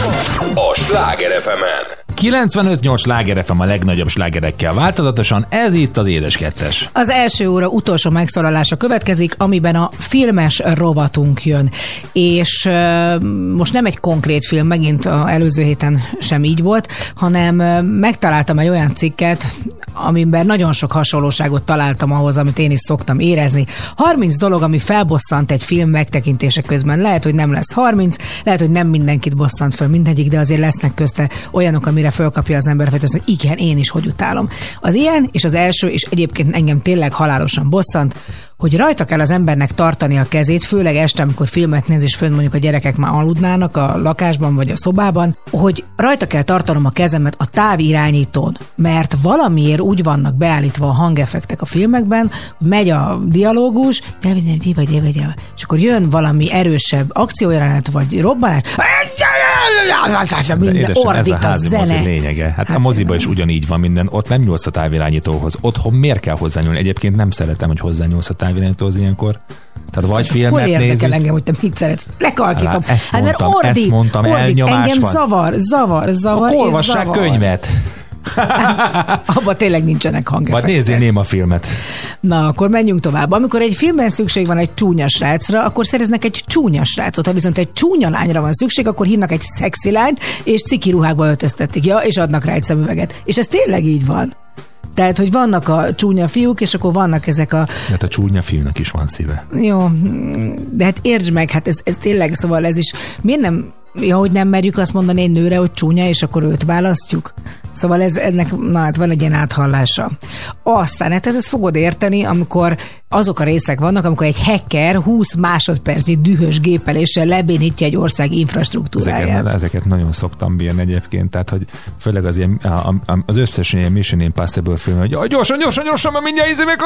C: a Sláger fm -en.
A: 95-8 sláger FM a legnagyobb slágerekkel változatosan, ez itt az Édes Kettes.
B: Az első óra utolsó megszólalása következik, amiben a filmes rovatunk jön. És uh, most nem egy konkrét film, megint a előző héten sem így volt, hanem uh, megtaláltam egy olyan cikket, amiben nagyon sok hasonlóságot találtam ahhoz, amit én is szoktam érezni. 30 dolog, ami felbosszant egy film megtekintése közben. Lehet, hogy nem lesz 30, lehet, hogy nem mindenkit bosszant fel mindegyik, de azért lesznek közte olyanok, amire fölkapja az ember, hogy igen, én is hogy utálom. Az ilyen, és az első, és egyébként engem tényleg halálosan bosszant, hogy rajta kell az embernek tartani a kezét, főleg este, amikor filmet néz, és fönn mondjuk a gyerekek már aludnának a lakásban vagy a szobában, hogy rajta kell tartanom a kezemet a távirányítón, mert valamiért úgy vannak beállítva a hangeffektek a filmekben, hogy megy a dialógus, és akkor jön valami erősebb akciójelenet vagy robbanás, minden
A: Édesem, ez a
B: ordít a zene.
A: mozi lényege. Hát, hát
B: Hát
A: a moziba is ugyanígy van minden. Ott nem nyúlsz a távirányítóhoz. Otthon miért kell hozzányúlni? Egyébként nem szeretem, hogy hozzányúlsz a távirányítóz ilyenkor. Tehát vagy
B: Hol
A: filmet
B: érdekel
A: nézik,
B: engem, hogy te mit szeretsz? Lekalkítom.
A: Hát ezt
B: hát mert
A: mondtam,
B: ordít,
A: ezt mondtam,
B: ordít.
A: elnyomás
B: Engem
A: van.
B: zavar, zavar, zavar
A: akkor olvassák
B: zavar.
A: könyvet, [laughs]
B: Abban tényleg nincsenek
A: vagy
B: hangefektek.
A: nézzél néma filmet.
B: Na, akkor menjünk tovább. Amikor egy filmben szükség van egy csúnya srácra, akkor szereznek egy csúnya srácot. Ha viszont egy csúnya lányra van szükség, akkor hívnak egy szexi lányt, és ciki ruhákba öltöztetik. Ja, és adnak rá egy szemüveget. És ez tényleg így van. Tehát, hogy vannak a csúnya fiúk, és akkor vannak ezek a
A: Hát a csúnya filmnek is van szíve.
B: jó, de hát értsd meg, hát ez, ez tényleg, szóval ez is, miért nem, ja, hogy nem merjük azt mondani egy nőre, hogy csúnya, és akkor őt választjuk? Szóval ez, ennek, na hát van egy ilyen áthallása. Aztán, hát ezt fogod érteni, amikor azok a részek vannak, amikor egy hacker 20 másodpercnyi dühös gépeléssel lebénítja egy ország infrastruktúráját.
A: Ezeket, ezeket nagyon szoktam bírni egyébként, tehát hogy főleg az, ilyen, az összes ilyen Mission Impossible film, hogy "Jaj, gyorsan, gyorsan, gyorsan, mert mindjárt izé meg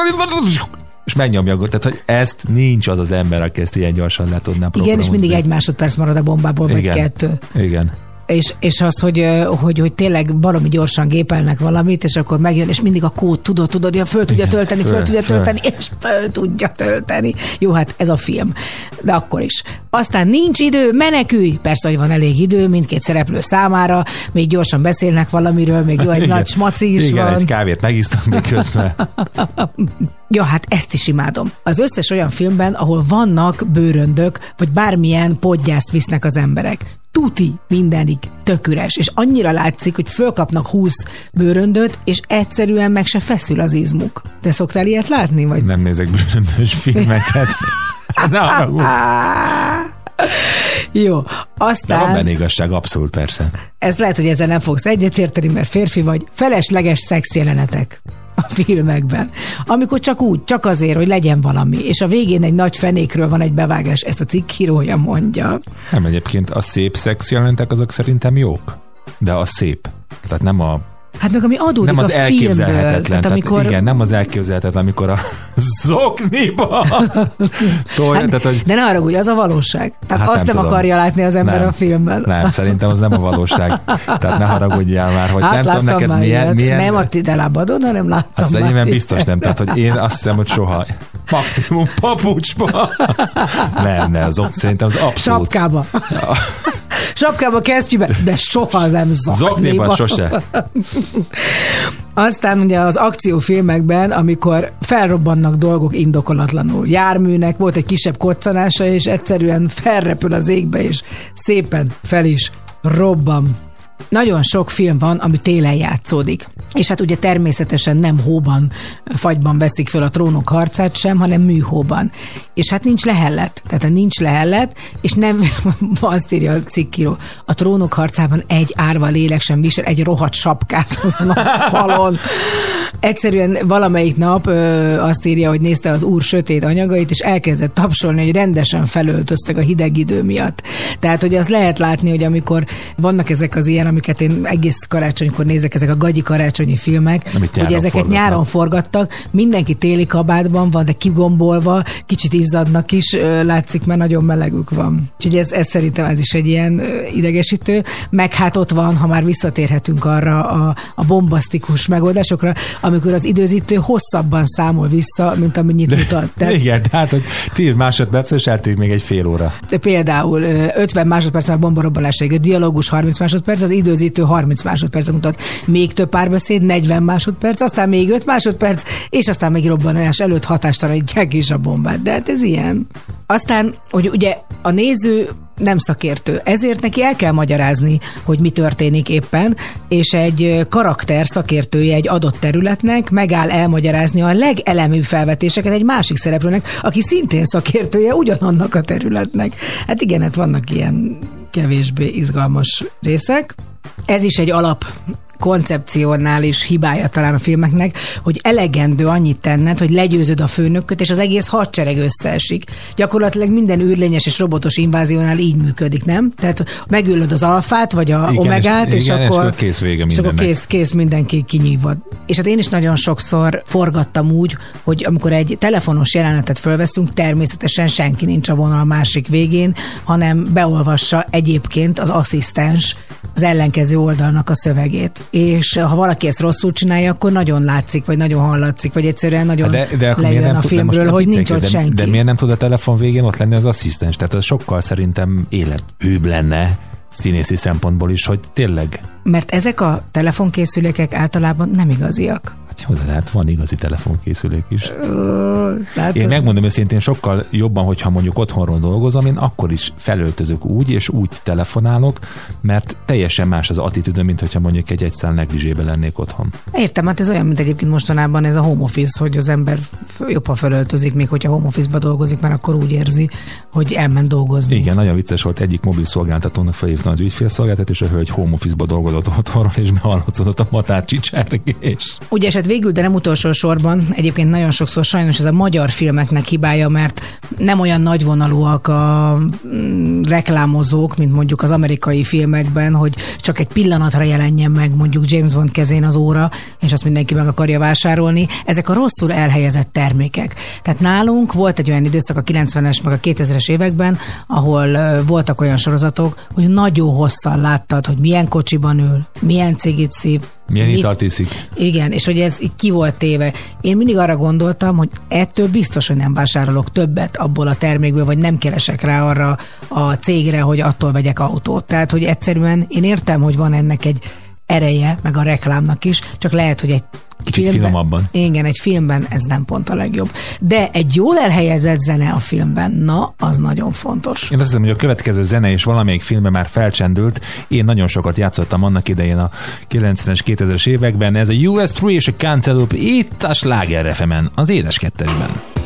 A: és megnyomja, tehát hogy ezt nincs az az ember, aki ezt ilyen gyorsan le tudná
B: Igen, és mindig egy másodperc marad a bombából, vagy
A: Igen.
B: kettő.
A: Igen.
B: És, és az, hogy, hogy, hogy tényleg valami gyorsan gépelnek valamit, és akkor megjön, és mindig a kód, tudod, tudod, ja, föl tudja
A: Igen,
B: tölteni, föl,
A: föl,
B: tudja
A: föl.
B: tölteni, és föl tudja tölteni. Jó, hát ez a film. De akkor is. Aztán nincs idő, menekülj! Persze, hogy van elég idő mindkét szereplő számára, még gyorsan beszélnek valamiről, még jó, egy
A: Igen.
B: nagy smaci is
A: Igen,
B: van.
A: egy kávét megisztam még közben. [laughs]
B: Ja, hát ezt is imádom. Az összes olyan filmben, ahol vannak bőröndök, vagy bármilyen podgyászt visznek az emberek. Tuti mindenik tök üres, és annyira látszik, hogy fölkapnak 20 bőröndöt, és egyszerűen meg se feszül az izmuk. Te szoktál ilyet látni? Vagy?
A: Nem nézek bőröndös filmeket. [laughs] Haragudj.
B: Jó,
A: De van
B: aztán
A: benne igazság, abszolút persze.
B: ez lehet, hogy ezzel nem fogsz egyetérteni, mert férfi vagy. Felesleges szexjelenetek a filmekben. Amikor csak úgy, csak azért, hogy legyen valami, és a végén egy nagy fenékről van egy bevágás, ezt a cikk írója mondja.
A: Nem egyébként a szép szex jelentek azok szerintem jók. De a szép. Tehát nem a
B: Hát meg ami adódik
A: nem az
B: a filmből.
A: elképzelhetetlen.
B: Tehát amikor...
A: igen, nem az elképzelhetetlen, amikor a [laughs] zokniba [laughs] tolja, tehát, hogy
B: De ne arra, hogy az a valóság. Tehát
A: Hát
B: azt nem,
A: nem
B: akarja látni az ember
A: Nem.
B: a filmben.
A: nem, szerintem az nem a valóság. Tehát ne haragudjál már, hogy
B: hát
A: nem tudom neked milyen,
B: ilyet.
A: milyen
B: Nem a ti lábadon, hanem láttam
A: Hát az enyémben biztos nem, tehát hogy én azt hiszem, hogy soha. Maximum papucsba. [laughs] Nem, nem, az szerintem az abszolút.
B: Sapkába. Sapkába, kesztyűbe, de soha nem zokniba.
A: Zokniban sose. [laughs]
B: Aztán ugye az akciófilmekben, amikor felrobbannak dolgok indokolatlanul. Járműnek volt egy kisebb koccanása, és egyszerűen felrepül az égbe, és szépen fel is robban. Nagyon sok film van, ami télen játszódik. És hát ugye természetesen nem hóban, fagyban veszik föl a trónok harcát sem, hanem műhóban. És hát nincs lehellet. Tehát nincs lehellet, és nem, [laughs] azt írja a cikkíró, a trónok harcában egy árva lélek sem visel egy rohadt sapkát [laughs] azon a falon. Egyszerűen valamelyik nap ö, azt írja, hogy nézte az úr sötét anyagait, és elkezdett tapsolni, hogy rendesen felöltöztek a hideg idő miatt. Tehát, hogy az lehet látni, hogy amikor vannak ezek az ilyen, amiket én egész karácsonykor nézek, ezek a gagyi karácsonyi filmek,
A: Amit
B: hogy ezeket
A: forgatnak.
B: nyáron forgattak, mindenki téli kabátban van, de kigombolva, kicsit izzadnak is, látszik, mert nagyon melegük van. Úgyhogy ez, ez szerintem ez is egy ilyen idegesítő, meg hát ott van, ha már visszatérhetünk arra a, a bombasztikus megoldásokra, amikor az időzítő hosszabban számol vissza, mint amennyit mutat. [laughs] Tehát
A: Igen, tehát, hogy 10 másodperc, és még egy fél óra.
B: de például ö, 50 másodpercen a bombarobbanásig, a dialógus 30 másodperc, az időzítő 30 másodperc mutat. Még több párbeszéd, 40 másodperc, aztán még 5 másodperc, és aztán még robbanás előtt hatástalanítják is a bombát. De hát ez ilyen. Aztán, hogy ugye a néző nem szakértő, ezért neki el kell magyarázni, hogy mi történik éppen, és egy karakter szakértője egy adott területnek megáll elmagyarázni a legeleműbb felvetéseket egy másik szereplőnek, aki szintén szakértője ugyanannak a területnek. Hát igen, hát vannak ilyen kevésbé izgalmas részek. Ez is egy alap koncepcionális hibája talán a filmeknek, hogy elegendő annyit tenned, hogy legyőzöd a főnököt, és az egész hadsereg összeesik. Gyakorlatilag minden űrlényes és robotos inváziónál így működik, nem? Tehát megölöd az alfát, vagy a
A: Igen,
B: omegát,
A: és-
B: és,
A: igen, és
B: akkor,
A: akkor kész vége
B: és akkor
A: mindennek.
B: kész, kész mindenki kinyívad. És hát én is nagyon sokszor forgattam úgy, hogy amikor egy telefonos jelenetet fölveszünk, természetesen senki nincs a vonal másik végén, hanem beolvassa egyébként az asszisztens az ellenkező oldalnak a szövegét. És ha valaki ezt rosszul csinálja, akkor nagyon látszik, vagy nagyon hallatszik, vagy egyszerűen nagyon
A: De, de akkor
B: lejön
A: nem
B: a
A: tud- de
B: filmről,
A: most
B: hogy nincs ott
A: viccelkedj,
B: senki.
A: de, de miért nem tud a telefon végén ott lenni az asszisztens? Tehát az sokkal szerintem élethűbb lenne színészi szempontból is, hogy tényleg
B: Mert ezek a telefonkészülékek általában nem igaziak.
A: Hát jó, de lehet van igazi telefonkészülék is.
B: Tehát,
A: Én megmondom őszintén, sokkal jobban, hogyha mondjuk otthonról dolgozom, én akkor is felöltözök úgy, és úgy telefonálok, mert teljesen más az attitűdöm, mint hogyha mondjuk egy egyszál negligébe lennék otthon.
B: Értem, hát ez olyan, mint egyébként mostanában ez a home office, hogy az ember jobban felöltözik, még hogyha home office-ba dolgozik, mert akkor úgy érzi, hogy elment dolgozni.
A: Igen, nagyon vicces volt, egyik mobil szolgáltatónak felhívtam az ügyfélszolgáltat, és a hölgy home office-ba dolgozott otthonról, és behallatszódott a matárcsicsergés.
B: Ugye esett végül, de nem utolsó sorban, egyébként nagyon sokszor sajnos ez a magyar filmeknek hibája, mert nem olyan nagyvonalúak a mm, reklámozók, mint mondjuk az amerikai filmekben, hogy csak egy pillanatra jelenjen meg mondjuk James Bond kezén az óra, és azt mindenki meg akarja vásárolni. Ezek a rosszul elhelyezett termékek. Tehát nálunk volt egy olyan időszak a 90-es meg a 2000-es években, ahol voltak olyan sorozatok, hogy nagyon hosszan láttad, hogy milyen kocsiban ül, milyen cigit szív,
A: Milyen
B: mit-
A: italt iszik?
B: igen, és hogy ez így ki volt téve. Én mindig arra gondoltam, hogy ettől biztos, hogy nem vásárolok többet abból a termékből, vagy nem keresek rá arra a cégre, hogy attól vegyek autót. Tehát, hogy egyszerűen én értem, hogy van ennek egy ereje, meg a reklámnak is, csak lehet, hogy egy
A: Kicsit finomabban.
B: Igen, egy filmben ez nem pont a legjobb. De egy jól elhelyezett zene a filmben, na, az nagyon fontos.
A: Én azt hiszem, hogy a következő zene is valamelyik filmben már felcsendült. Én nagyon sokat játszottam annak idején a 90-es, 2000-es években. Ez a US3 és a Cantaloupe itt a Sláger az édes kettesben.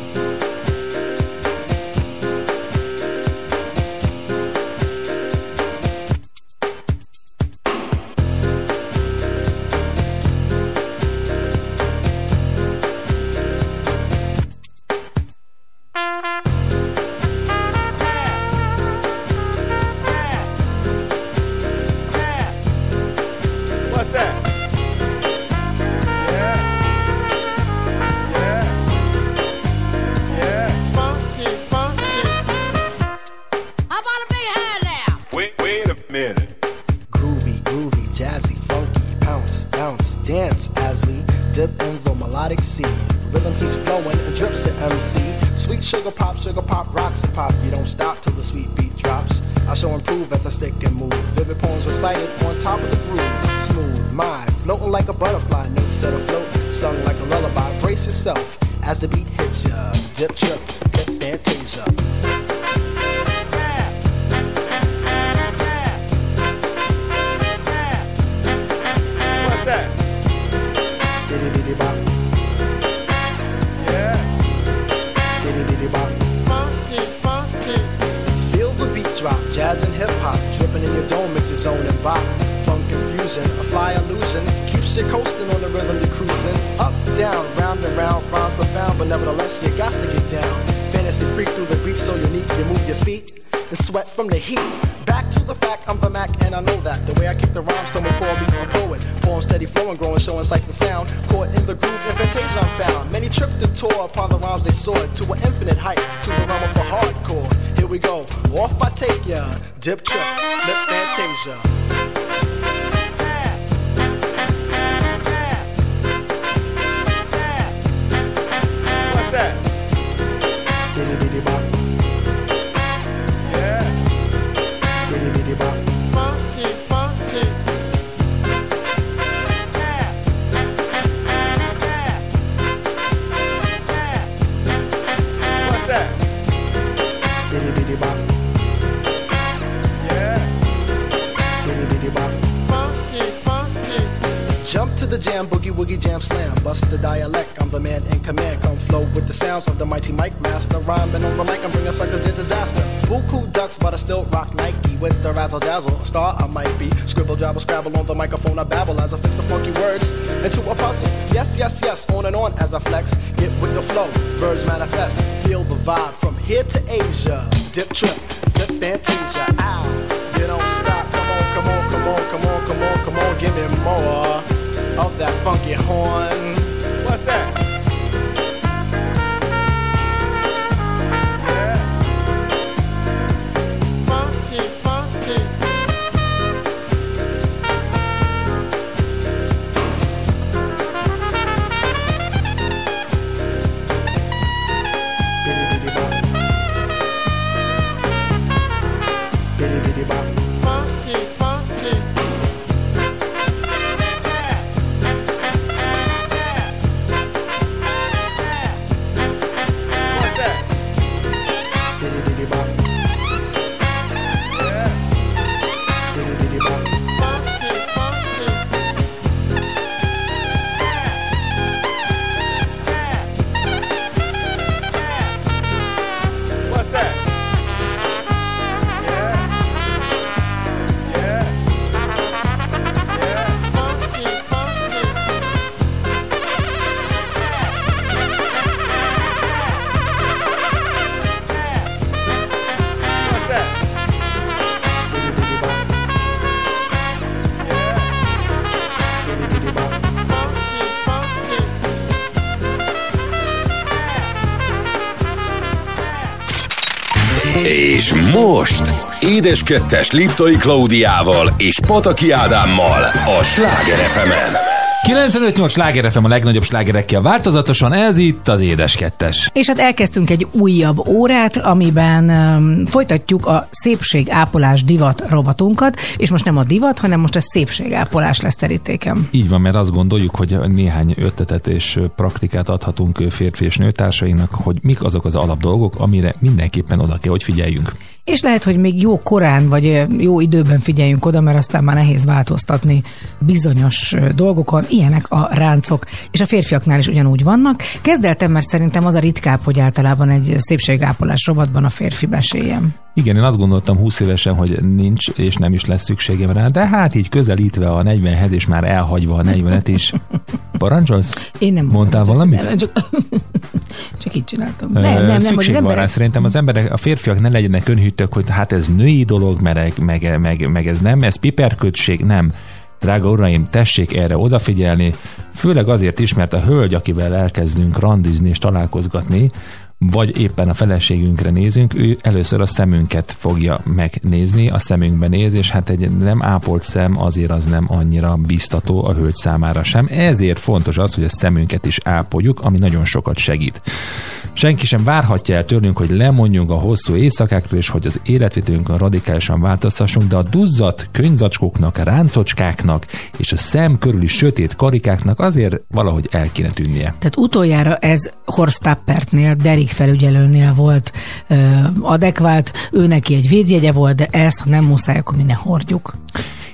K: Bounce, dance as we dip in the melodic sea. Rhythm keeps flowing and drips to MC. Sweet sugar pop, sugar pop, rocks and pop. You don't stop till the sweet beat drops. I shall improve as I stick and move. Vivid poems recited on top of the groove. Smooth, mind, floating like a butterfly, notes set afloat, sung like a lullaby. Brace yourself as the beat hits ya. Dip, trip, hip, fantasia. Your dome makes and bop. Funk confusion, a fly illusion, keeps you coasting on the rhythm you're cruising. Up, down, round and round, rhymes profound, but nevertheless you got to get down. Fantasy freak through the beat so unique, you move your feet and sweat from the heat. Back to the fact, I'm the Mac and I know that. The way I kick the rhyme, someone call me a poet. Poem steady flowing, growing, showing sights and sound. Caught in the groove, invitation I'm found. Many tripped and tore upon the rhymes they soared to an infinite height, to the realm of the hardcore. Here we go, off I take ya. Dip trip, fantasia. Sounds of the mighty Mike Master. Rhyming on the mic, I'm bringing suckers to disaster. Buku ducks, but I still rock Nike with the razzle dazzle. Star I might be. Scribble, jabble, scrabble on the microphone. I babble as I fix the funky words into a puzzle. Yes, yes, yes, on and on as I flex. Get with the flow, birds manifest. Feel the vibe from here to Asia. Dip trip,
C: most Édes Kettes Liptai Klaudiával és Pataki Ádámmal a Sláger fm
A: 95-8 sláger FM a legnagyobb slágerekkel változatosan, ez itt az Édes Kettes.
B: És hát elkezdtünk egy újabb órát, amiben um, folytatjuk a szépségápolás divat rovatunkat, és most nem a divat, hanem most a szépségápolás lesz terítékem.
A: Így van, mert azt gondoljuk, hogy néhány ötletet és praktikát adhatunk férfi és nőtársainak, hogy mik azok az alapdolgok, amire mindenképpen oda kell, hogy figyeljünk.
B: És lehet, hogy még jó korán, vagy jó időben figyeljünk oda, mert aztán már nehéz változtatni bizonyos dolgokon. Ilyenek a ráncok, és a férfiaknál is ugyanúgy vannak. Kezdeltem, mert szerintem az a ritkább, hogy általában egy szépségápolás rovatban a férfi beséljem.
A: Igen, én azt gondoltam 20 évesen, hogy nincs és nem is lesz szükségem rá, de hát így közelítve a 40-hez és már elhagyva a 40-et is. Parancsolsz?
B: Én nem
A: Mondtál valamit?
B: Nem, csak, [laughs] csak így csináltam. Nem, nem, nem,
A: Szükség
B: az
A: van rá.
B: emberek,
A: Szerintem az emberek, a férfiak ne legyenek önhűtők, hogy hát ez női dolog, meg, meg, meg, meg ez nem, ez piperkötség, nem. Drága uraim, tessék erre odafigyelni, főleg azért is, mert a hölgy, akivel elkezdünk randizni és találkozgatni, vagy éppen a feleségünkre nézünk, ő először a szemünket fogja megnézni, a szemünkbe néz, és hát egy nem ápolt szem azért az nem annyira biztató a hölgy számára sem. Ezért fontos az, hogy a szemünket is ápoljuk, ami nagyon sokat segít. Senki sem várhatja el tőlünk, hogy lemondjunk a hosszú éjszakákról, és hogy az életvitelünkön radikálisan változtassunk, de a duzzadt könyvzacskóknak, ráncocskáknak és a szem körüli sötét karikáknak azért valahogy el kéne tűnnie.
B: Tehát utoljára ez Horst Tappertnél, Derek felügyelőnél volt ö, adekvált, ő neki egy védjegye volt, de ezt, ha nem muszáj, akkor mi ne hordjuk.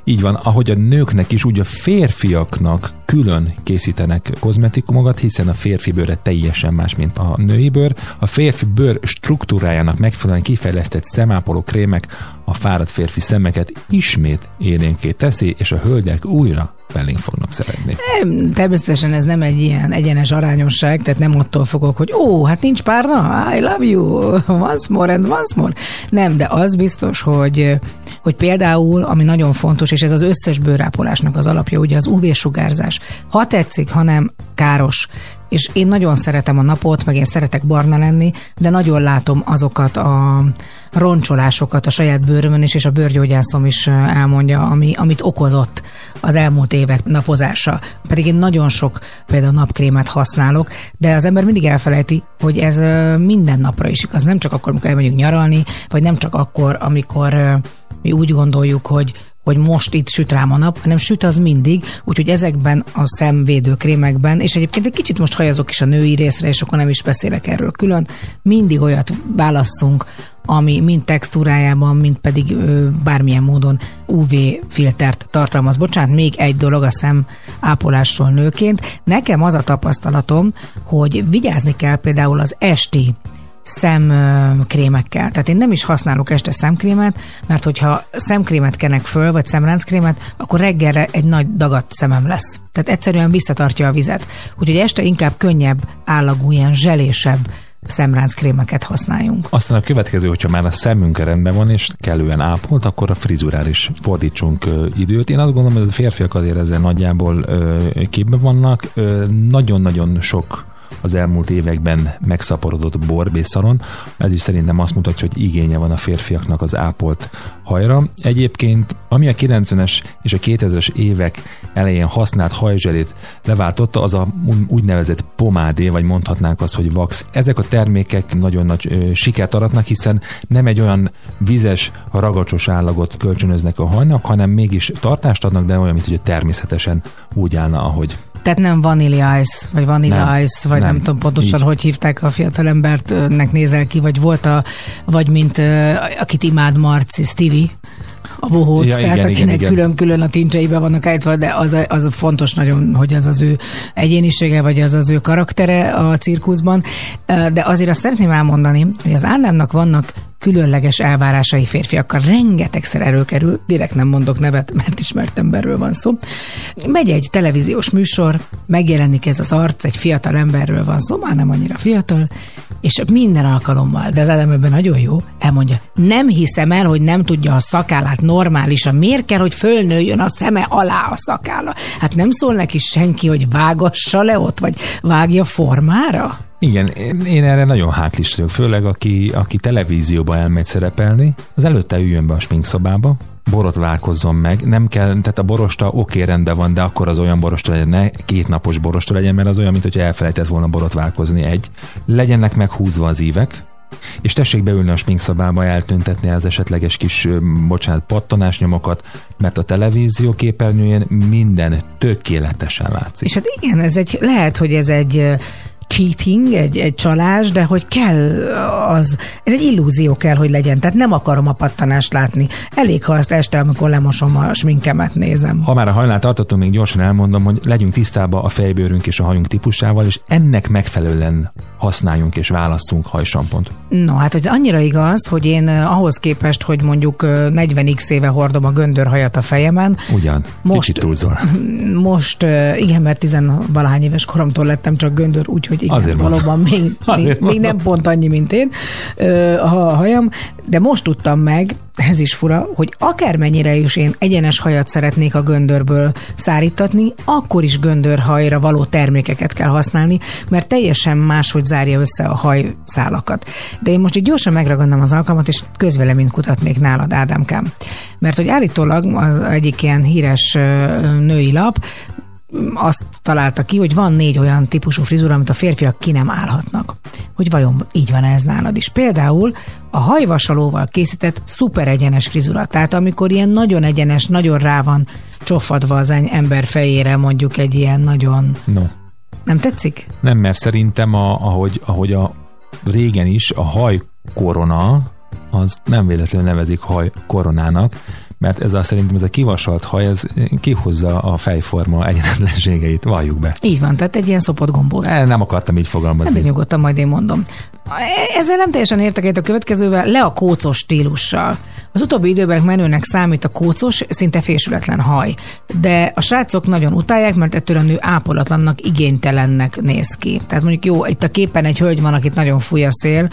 A: Így van, ahogy a nőknek is, úgy a férfiaknak külön készítenek kozmetikumokat, hiszen a férfi bőre teljesen más, mint a női bőr. A férfi bőr struktúrájának megfelelően kifejlesztett szemápoló krémek a fáradt férfi szemeket ismét élénké teszi, és a hölgyek újra belénk fognak szeretni.
B: Nem, Természetesen ez nem egy ilyen egyenes arányosság, tehát nem attól fogok, hogy ó, hát nincs párna, I love you, once more and once more. Nem, de az biztos, hogy, hogy például, ami nagyon fontos, és ez az összes bőrápolásnak az alapja, ugye az UV-sugárzás. Ha tetszik, ha nem, káros. És én nagyon szeretem a napot, meg én szeretek barna lenni, de nagyon látom azokat a roncsolásokat a saját bőrömön is, és a bőrgyógyászom is elmondja, ami, amit okozott az elmúlt évek napozása. Pedig én nagyon sok például napkrémet használok, de az ember mindig elfelejti, hogy ez minden napra is igaz. Nem csak akkor, amikor elmegyünk nyaralni, vagy nem csak akkor, amikor mi úgy gondoljuk, hogy hogy most itt süt rám a nap, hanem süt az mindig, úgyhogy ezekben a szemvédő krémekben, és egyébként egy kicsit most hajazok is a női részre, és akkor nem is beszélek erről külön, mindig olyat válasszunk, ami mind textúrájában, mind pedig ö, bármilyen módon UV filtert tartalmaz. Bocsánat, még egy dolog a szem ápolásról nőként. Nekem az a tapasztalatom, hogy vigyázni kell például az esti szemkrémekkel. Tehát én nem is használok este szemkrémet, mert hogyha szemkrémet kenek föl, vagy szemránckrémet, akkor reggelre egy nagy dagat szemem lesz. Tehát egyszerűen visszatartja a vizet. Úgyhogy este inkább könnyebb, állagú, ilyen zselésebb szemránckrémeket használjunk.
A: Aztán a következő, hogyha már a szemünk rendben van, és kellően ápolt, akkor a frizurára is fordítsunk időt. Én azt gondolom, hogy a férfiak azért ezzel nagyjából képben vannak. Nagyon-nagyon sok az elmúlt években megszaporodott borbészalon. Ez is szerintem azt mutatja, hogy igénye van a férfiaknak az ápolt hajra. Egyébként, ami a 90-es és a 2000-es évek elején használt hajzselét leváltotta, az a úgynevezett pomádé, vagy mondhatnánk azt, hogy wax. Ezek a termékek nagyon nagy ö, sikert aratnak, hiszen nem egy olyan vizes, ragacsos állagot kölcsönöznek a hajnak, hanem mégis tartást adnak, de olyan, mint hogy természetesen úgy állna, ahogy.
B: Tehát nem Vanilla Ice, vagy Vanilla
A: Nem,
B: Ice, vagy nem,
A: nem.
B: tudom pontosan,
A: Így.
B: hogy hívták a fiatalembertnek nézel ki, vagy volt a, vagy mint akit imád Marci, Stevie, a bohóc,
A: Ja,
B: tehát
A: igen,
B: akinek
A: igen,
B: külön-külön a tincseibe vannak állítva, de az, az fontos nagyon, hogy az az ő egyénisége, vagy az az ő karaktere a cirkuszban. De azért azt szeretném elmondani, hogy az Ádámnak vannak különleges elvárásai férfiakkal. Rengetegszer előkerül, direkt nem mondok nevet, mert ismert emberről van szó. Megy egy televíziós műsor, megjelenik ez az arc, egy fiatal emberről van szó, már nem annyira fiatal, és minden alkalommal, de az Ádám ebben nagyon jó, elmondja, nem hiszem el, hogy nem tudja a szakállát normálisan. Miért kell, hogy fölnőjön a szeme alá a szakálla? Hát nem szól neki senki, hogy vágassa le ott, vagy vágja formára?
A: Igen, én, erre nagyon hátlis vagyok, főleg aki, aki televízióba elmegy szerepelni, az előtte üljön be a sminkszobába, borotválkozzon meg, nem kell, tehát a borosta oké, rendben van, de akkor az olyan borosta legyen, ne két napos borosta legyen, mert az olyan, mint hogyha elfelejtett volna borotválkozni egy. Legyenek meghúzva az ívek, és tessék beülni a sminkszobába, eltüntetni az esetleges kis, bocsánat, pattanásnyomokat, mert a televízió képernyőjén minden tökéletesen látszik.
B: És hát igen, ez egy, lehet, hogy ez egy cheating, egy, egy csalás, de hogy kell az, ez egy illúzió kell, hogy legyen. Tehát nem akarom a pattanást látni. Elég, ha azt este, amikor lemosom a sminkemet nézem.
A: Ha már a hajnál tartottunk, még gyorsan elmondom, hogy legyünk tisztában a fejbőrünk és a hajunk típusával, és ennek megfelelően használjunk és válasszunk hajsampont.
B: No, hát hogy annyira igaz, hogy én ahhoz képest, hogy mondjuk eh, 40x éve hordom a göndörhajat a fejemen,
A: Ugyan,
B: Most-
A: kicsit túlzol. [laughs]
B: most igen, mert tizenvalahány éves koromtól lettem csak göndör, úgyhogy igen,
A: Azért
B: valóban még, [laughs] még, még nem pont annyi, mint én a hajam, de most tudtam meg, ez is fura, hogy akármennyire is én egyenes hajat szeretnék a göndörből szárítatni, akkor is göndörhajra való termékeket kell használni, mert teljesen máshogy zárja össze a hajszálakat. De én most így gyorsan megragadnám az alkalmat, és közvéleményt kutatnék nálad, Ádámkám. Mert hogy állítólag az egyik ilyen híres női lap azt találta ki, hogy van négy olyan típusú frizura, amit a férfiak ki nem állhatnak. Hogy vajon így van ez nálad is. Például a hajvasalóval készített szuper egyenes frizura. Tehát amikor ilyen nagyon egyenes, nagyon rá van csofadva az ember fejére mondjuk egy ilyen nagyon...
A: No.
B: Nem tetszik?
A: Nem, mert szerintem, a, ahogy, ahogy a régen is a hajkorona, az nem véletlenül nevezik hajkoronának, mert ez a, szerintem ez a kivasalt haj, ez kihozza a fejforma egyenetlenségeit, valljuk be.
B: Így van, tehát egy ilyen szopott gombóc.
A: Eh, Nem akartam így
B: Hát
A: fogalmazni.
B: de nyugodtan majd én mondom. Ezzel nem teljesen értek egyet a következővel, le a kócos stílussal. Az utóbbi időben menőnek számít a kócos, szinte fésületlen haj. De a srácok nagyon utálják, mert ettől a nő ápolatlannak, igénytelennek néz ki. Tehát mondjuk jó, itt a képen egy hölgy van, akit nagyon fúj a szél,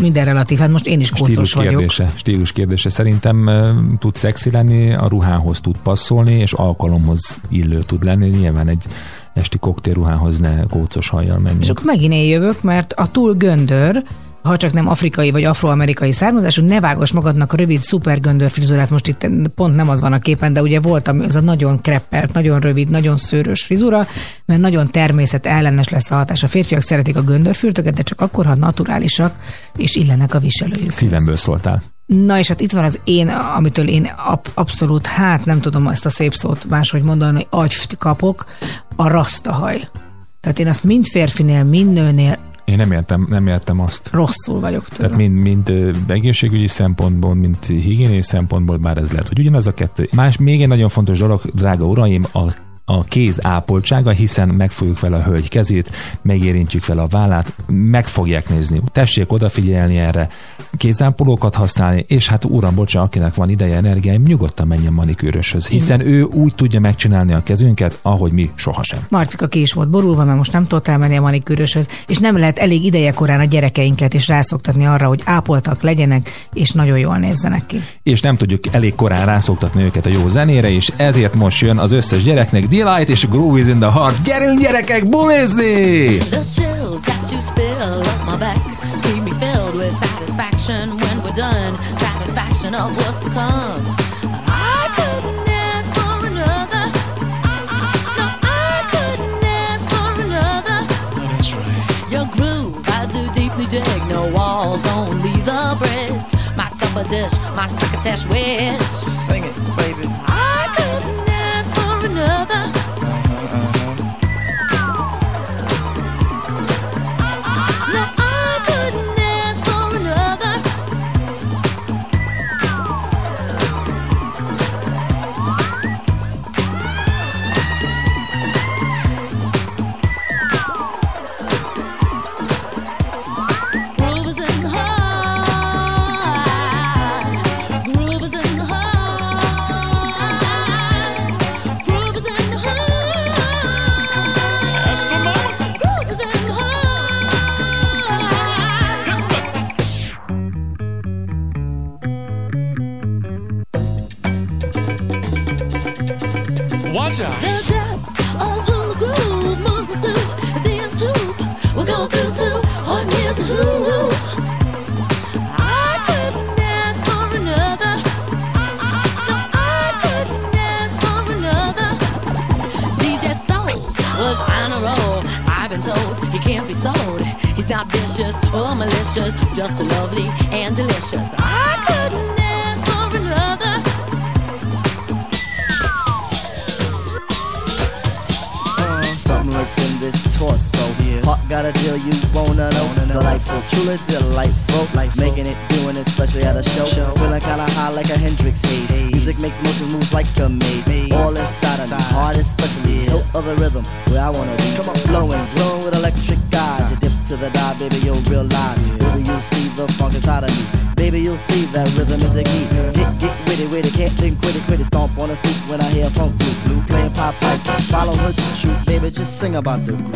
B: minden relatív. Hát most én is kócos
A: Stílus
B: vagyok.
A: kérdése, stílus kérdése. Szerintem tud szexi lenni, a ruhához tud passzolni, és alkalomhoz illő tud lenni. Nyilván egy esti koktélruhához ne kócos hajjal menjünk.
B: És akkor megint én jövök, mert a túl göndör, ha csak nem afrikai vagy afroamerikai származású, ne vágos magadnak a rövid szuper göndör frizurát. Most itt pont nem az van a képen, de ugye volt ami- ez a nagyon kreppelt, nagyon rövid, nagyon szőrös frizura, mert nagyon természet ellenes lesz a hatás. A férfiak szeretik a göndörfürtöket, de csak akkor, ha naturálisak és illenek a viselőjük.
A: Szívemből szóltál.
B: Na és hát itt van az én, amitől én ab, abszolút, hát nem tudom ezt a szép szót máshogy mondani, agyft kapok, a rasztahaj. Tehát én azt mind férfinél, mind nőnél
A: Én nem értem, nem értem azt.
B: rosszul vagyok tőle.
A: Tehát mind, mind egészségügyi szempontból, mind higiéniai szempontból, bár ez lehet, hogy ugyanaz a kettő. Más, még egy nagyon fontos dolog, drága uraim, a a kéz ápoltsága, hiszen megfogjuk fel a hölgy kezét, megérintjük fel a vállát, meg fogják nézni. Tessék odafigyelni erre, kézápolókat használni, és hát uram, bocsa, akinek van ideje, energiája, nyugodtan menjen manikűröshöz, hiszen ő úgy tudja megcsinálni a kezünket, ahogy mi sohasem.
B: Marcika ki is volt borulva, mert most nem tudott elmenni a manikűröshöz, és nem lehet elég ideje korán a gyerekeinket is rászoktatni arra, hogy ápoltak legyenek, és nagyon jól nézzenek ki.
A: és nem tudjuk elég korán rászoktatni őket a jó zenére, és ezért most jön az összes gyereknek Delight és Groove is in the Heart. Gyerünk gyerekek, bulizni!
L: The chills that you spill up my back keep me filled with satisfaction when we're done. Satisfaction of what's to come. I couldn't ask for another. No, I couldn't ask for another. Your groove, I do deeply dig. No walls, only the bridge. My supper dish, my crocketesh wish.
K: Sing it, baby.
L: I about the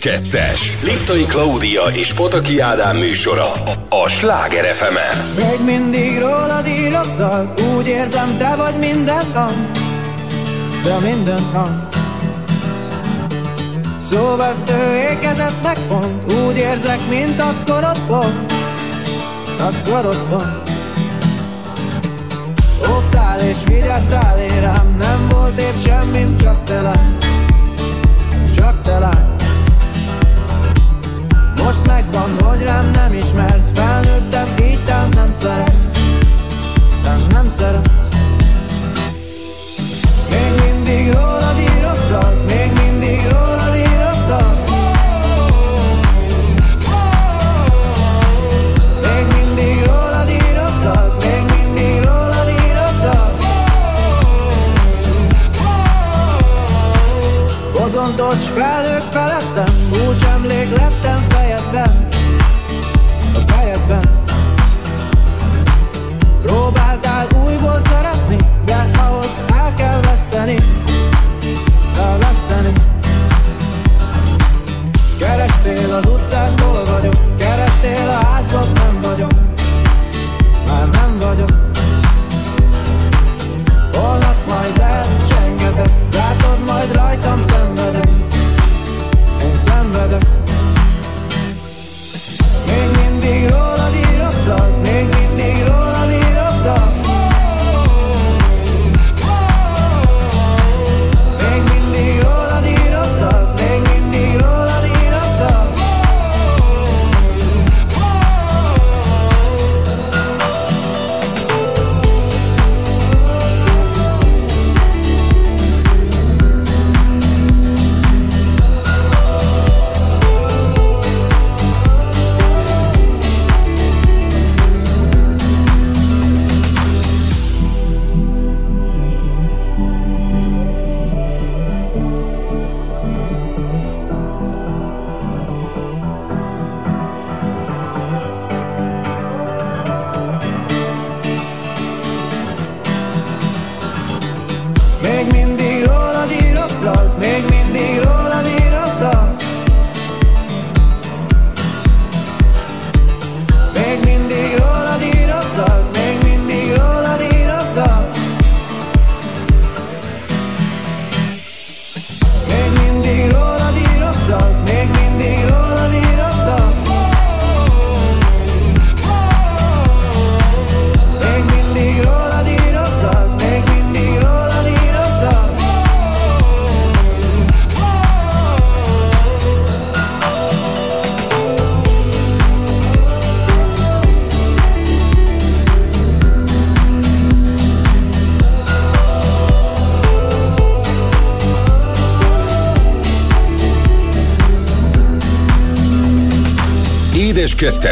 C: kettes. Liptai Klaudia és Pataki Ádám műsora a Sláger fm -en.
M: Még mindig rólad írok úgy érzem te vagy minden hang, de minden hang. Szóvesztő ékezett meg pont, úgy érzek, mint akkor ott volt, akkor ott volt. Óvtál és vigyáztál én nem volt épp semmim, csak te lány.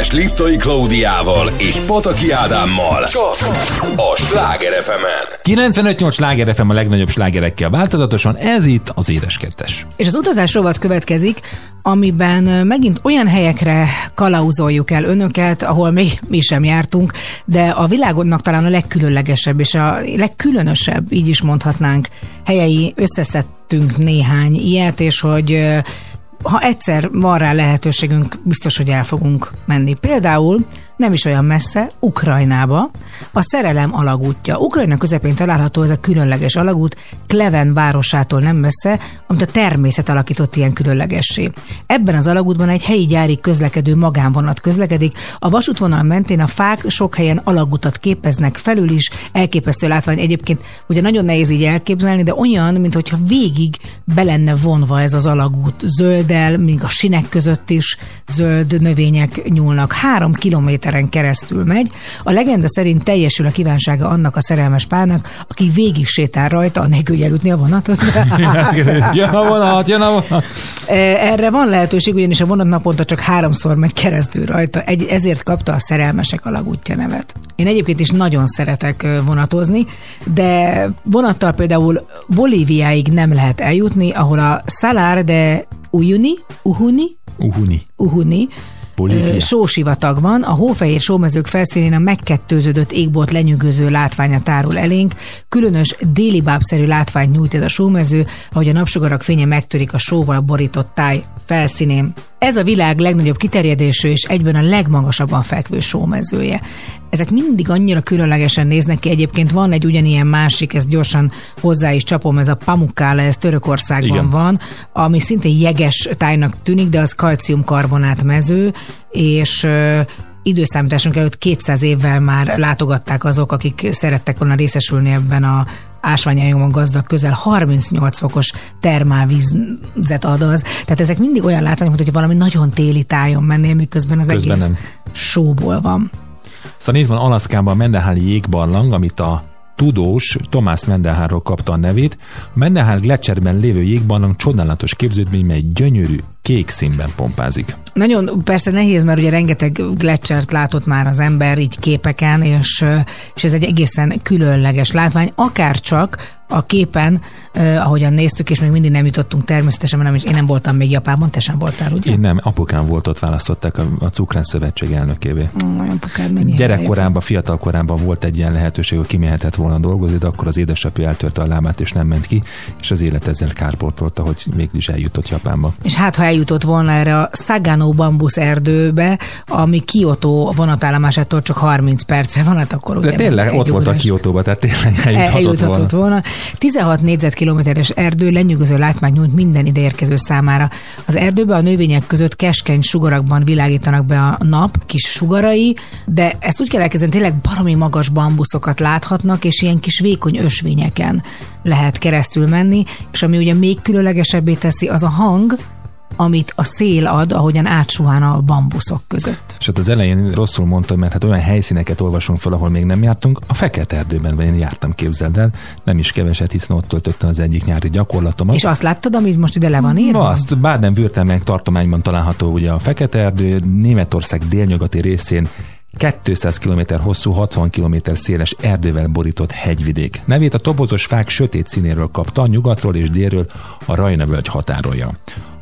C: Kettes Liptai Klaudiával és Pataki Ádámmal. Csak a Sláger fm
A: 95-8 Sláger FM a legnagyobb slágerekkel változatosan, ez itt az Édes Kettes.
B: És az utazás rovat következik, amiben megint olyan helyekre kalauzoljuk el önöket, ahol még mi sem jártunk, de a világodnak talán a legkülönlegesebb és a legkülönösebb, így is mondhatnánk, helyei összeszedtünk néhány ilyet, és hogy ha egyszer van rá lehetőségünk, biztos, hogy el fogunk menni. Például nem is olyan messze, Ukrajnába, a szerelem alagútja. Ukrajna közepén található ez a különleges alagút, Kleven városától nem messze, amit a természet alakított ilyen különlegessé. Ebben az alagútban egy helyi gyári közlekedő magánvonat közlekedik, a vasútvonal mentén a fák sok helyen alagutat képeznek felül is, elképesztő látvány egyébként, ugye nagyon nehéz így elképzelni, de olyan, mintha végig be lenne vonva ez az alagút, zöldel, még a sinek között is zöld növények nyúlnak. Három kilométeren keresztül megy. A legenda szerint teljesül a kívánsága annak a szerelmes párnak, aki végig sétál rajta, anélkül, hogy elütni a vonatot. [laughs]
A: Jön a vonat, jön a vonat.
B: Erre van lehetőség, ugyanis a vonat naponta csak háromszor megy keresztül rajta, egy, ezért kapta a szerelmesek alagútja nevet. Én egyébként is nagyon szeretek vonatozni, de vonattal például Bolíviáig nem lehet eljutni, ahol a Salar de Uyuni, Uhuni,
A: Uhuni.
B: Uhuni,
A: Bolívia.
B: ö, sósivatag van, a hófehér sómezők felszínén a megkettőződött égbolt lenyűgöző látványa tárul elénk, különös déli bábszerű látványt nyújt ez a sómező, ahogy a napsugarak fénye megtörik a sóval borított táj felszínén. Ez a világ legnagyobb kiterjedésű és egyben a legmagasabban fekvő sómezője. Ezek mindig annyira különlegesen néznek ki. Egyébként van egy ugyanilyen másik, ezt gyorsan hozzá is csapom, ez a Pamukkala, ez Törökországban
A: Igen.
B: van, ami szintén jeges tájnak tűnik, de az kalciumkarbonát mező, és időszámításunk előtt 200 évvel már látogatták azok, akik szerettek volna részesülni ebben a ásványanyagban gazdag, közel 38 fokos termálvízet ad az. Tehát ezek mindig olyan látványok, hogy valami nagyon téli tájon mennél, miközben az
A: Közben
B: egész
A: nem.
B: sóból van.
A: Aztán itt van Alaszkában a Mendenháli jégbarlang, amit a tudós Tomás Mendenhálról kapta a nevét. A Mendenhál gletszerben lévő jégbarlang csodálatos képződmény, mely gyönyörű, kék színben pompázik.
B: Nagyon persze nehéz, mert ugye rengeteg gletschert látott már az ember így képeken, és, és ez egy egészen különleges látvány, akár csak a képen, eh, ahogyan néztük, és még mindig nem jutottunk természetesen, mert nem is, én nem voltam még Japánban, te sem voltál, ugye?
A: Én nem, apukám volt ott, választották a, a Cukrán Szövetség elnökévé.
B: Nagyon apukád
A: Gyerekkorában, fiatal korában volt egy ilyen lehetőség, hogy kimehetett volna dolgozni, de akkor az édesapja eltörte a lábát és nem ment ki, és az élet ezzel kárpótolta, hogy mégis eljutott Japánba.
B: És hát, ha eljutott volna erre a Sagano bambusz erdőbe, ami Kyoto vonatállomásától csak 30 percre van, hát akkor ugye
A: De tényleg ott volt a. Kiotóba, tehát tényleg eljuthatott,
B: eljuthatott
A: volna.
B: volna. 16 négyzetkilométeres erdő lenyűgöző látvány nyújt minden ide érkező számára. Az erdőbe a növények között keskeny sugarakban világítanak be a nap, kis sugarai, de ezt úgy kell elkezdeni, tényleg baromi magas bambuszokat láthatnak, és ilyen kis vékony ösvényeken lehet keresztül menni, és ami ugye még különlegesebbé teszi, az a hang, amit a szél ad, ahogyan átsuhán a bambuszok között.
A: És hát az elején rosszul mondtam, mert hát olyan helyszíneket olvasunk fel, ahol még nem jártunk. A Fekete Erdőben én jártam, képzeld el, nem is keveset, hiszen ott töltöttem az egyik nyári gyakorlatomat.
B: És azt láttad, amit most ide le van írva?
A: Azt Baden-Württemberg tartományban található ugye a Fekete Erdő, Németország délnyugati részén 200 km hosszú, 60 km széles erdővel borított hegyvidék. Nevét a tobozos fák sötét színéről kapta, nyugatról és délről a Rajna völgy határolja.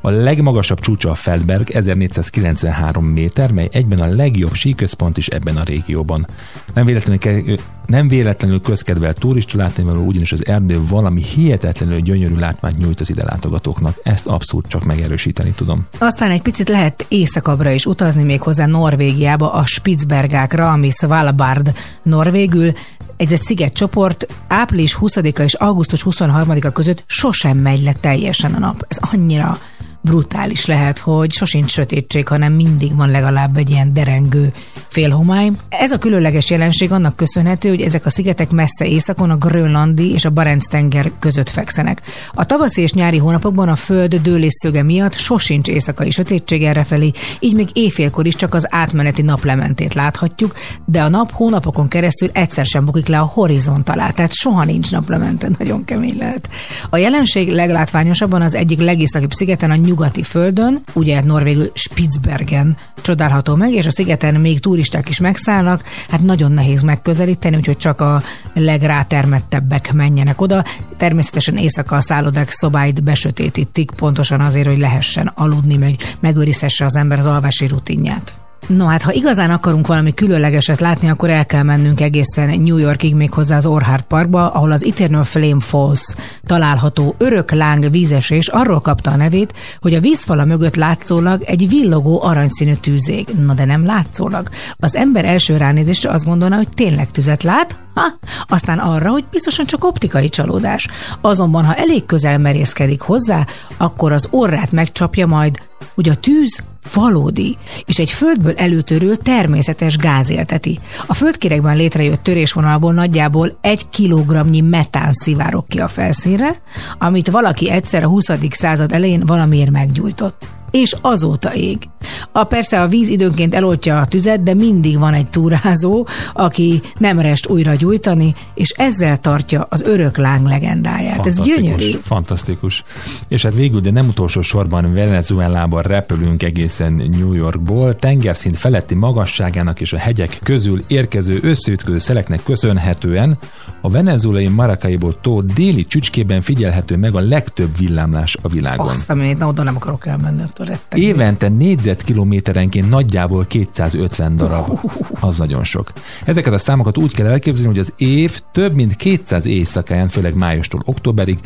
A: A legmagasabb csúcsa a Feldberg 1493 méter, mely egyben a legjobb síközpont is ebben a régióban. Nem véletlenül, nem véletlenül közkedvelt turista látnivaló, ugyanis az erdő valami hihetetlenül gyönyörű látványt nyújt az ide látogatóknak. Ezt abszolút csak megerősíteni tudom.
B: Aztán egy picit lehet északabbra is utazni még hozzá Norvégiába, a Spitzbergákra, ami Svalbard norvégül. Ez egy szigetcsoport, április 20-a és augusztus 23-a között sosem megy le teljesen a nap. Ez annyira brutális lehet, hogy sosincs sötétség, hanem mindig van legalább egy ilyen derengő félhomály. Ez a különleges jelenség annak köszönhető, hogy ezek a szigetek messze északon a grönlandi és a Barents tenger között fekszenek. A tavaszi és nyári hónapokban a föld dőlésszöge miatt sosincs éjszakai sötétség errefelé, így még éjfélkor is csak az átmeneti naplementét láthatjuk, de a nap hónapokon keresztül egyszer sem bukik le a horizont alá, tehát soha nincs naplemente, nagyon kemény lehet. A jelenség leglátványosabban az egyik legészakibb szigeten, a nyugati földön, ugye norvégül Spitzbergen csodálható meg, és a szigeten még turisták is megszállnak, hát nagyon nehéz megközelíteni, úgyhogy csak a legrátermettebbek menjenek oda. Természetesen éjszaka a szállodák szobáit besötétítik, pontosan azért, hogy lehessen aludni, meg megőrizhesse az ember az alvási rutinját. No hát, ha igazán akarunk valami különlegeset látni, akkor el kell mennünk egészen New Yorkig még hozzá az Orhard Parkba, ahol az Eternal Flame Falls található örök láng vízesés arról kapta a nevét, hogy a vízfala mögött látszólag egy villogó aranyszínű tűzég. Na de nem látszólag. Az ember első ránézésre azt gondolna, hogy tényleg tüzet lát, Ha, aztán arra, hogy biztosan csak optikai csalódás. Azonban, ha elég közel merészkedik hozzá, akkor az orrát megcsapja majd, hogy a tűz valódi, és egy földből előtörő természetes gáz élteti. A földkérekben létrejött törésvonalból nagyjából egy kilogramnyi metán szivárok ki a felszínre, amit valaki egyszer a 20. század elején valamiért meggyújtott és azóta ég. A persze a víz időnként eloltja a tüzet, de mindig van egy túrázó, aki nem rest újra gyújtani, és ezzel tartja az örök láng legendáját. Ez gyönyörű.
A: Fantasztikus. És hát végül, de nem utolsó sorban Venezuelában repülünk egészen New Yorkból, tengerszint feletti magasságának és a hegyek közül érkező összeütköző szeleknek köszönhetően a venezuelai Maracaibo tó déli csücskében figyelhető meg a legtöbb villámlás a világon.
B: Azt, amit na, oda nem akarok elmenni.
A: Évente négyzetkilométerenként nagyjából 250 darab. Az nagyon sok. Ezeket a számokat úgy kell elképzelni, hogy az év több mint 200 éjszakáján, főleg májustól októberig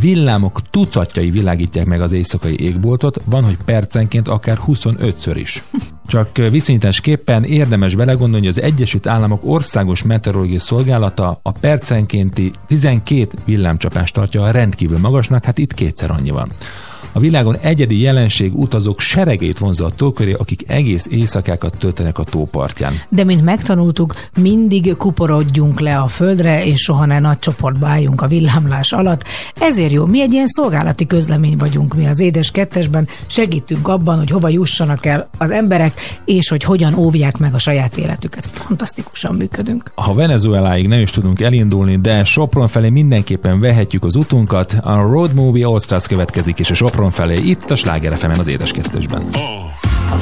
A: villámok tucatjai világítják meg az éjszakai égboltot, van, hogy percenként akár 25-ször is. Csak viszonyításképpen érdemes belegondolni, hogy az Egyesült Államok Országos Meteorológiai Szolgálata a percenkénti 12 villámcsapást tartja a rendkívül magasnak, hát itt kétszer annyi van. A világon egyedi jelenség utazók seregét vonza a tó köré, akik egész éjszakákat töltenek a tópartján.
B: De mint megtanultuk, mindig kuporodjunk le a földre, és soha ne nagy csoportba álljunk a villámlás alatt. Ezért jó, mi egy ilyen szolgálati közlemény vagyunk, mi az édes kettesben segítünk abban, hogy hova jussanak el az emberek, és hogy hogyan óvják meg a saját életüket. Fantasztikusan működünk.
A: Ha Venezueláig nem is tudunk elindulni, de Sopron felé mindenképpen vehetjük az utunkat. A Road Movie All Stars következik, és a Sopron felé itt a Sláger fm az édes kettesben.
N: Ha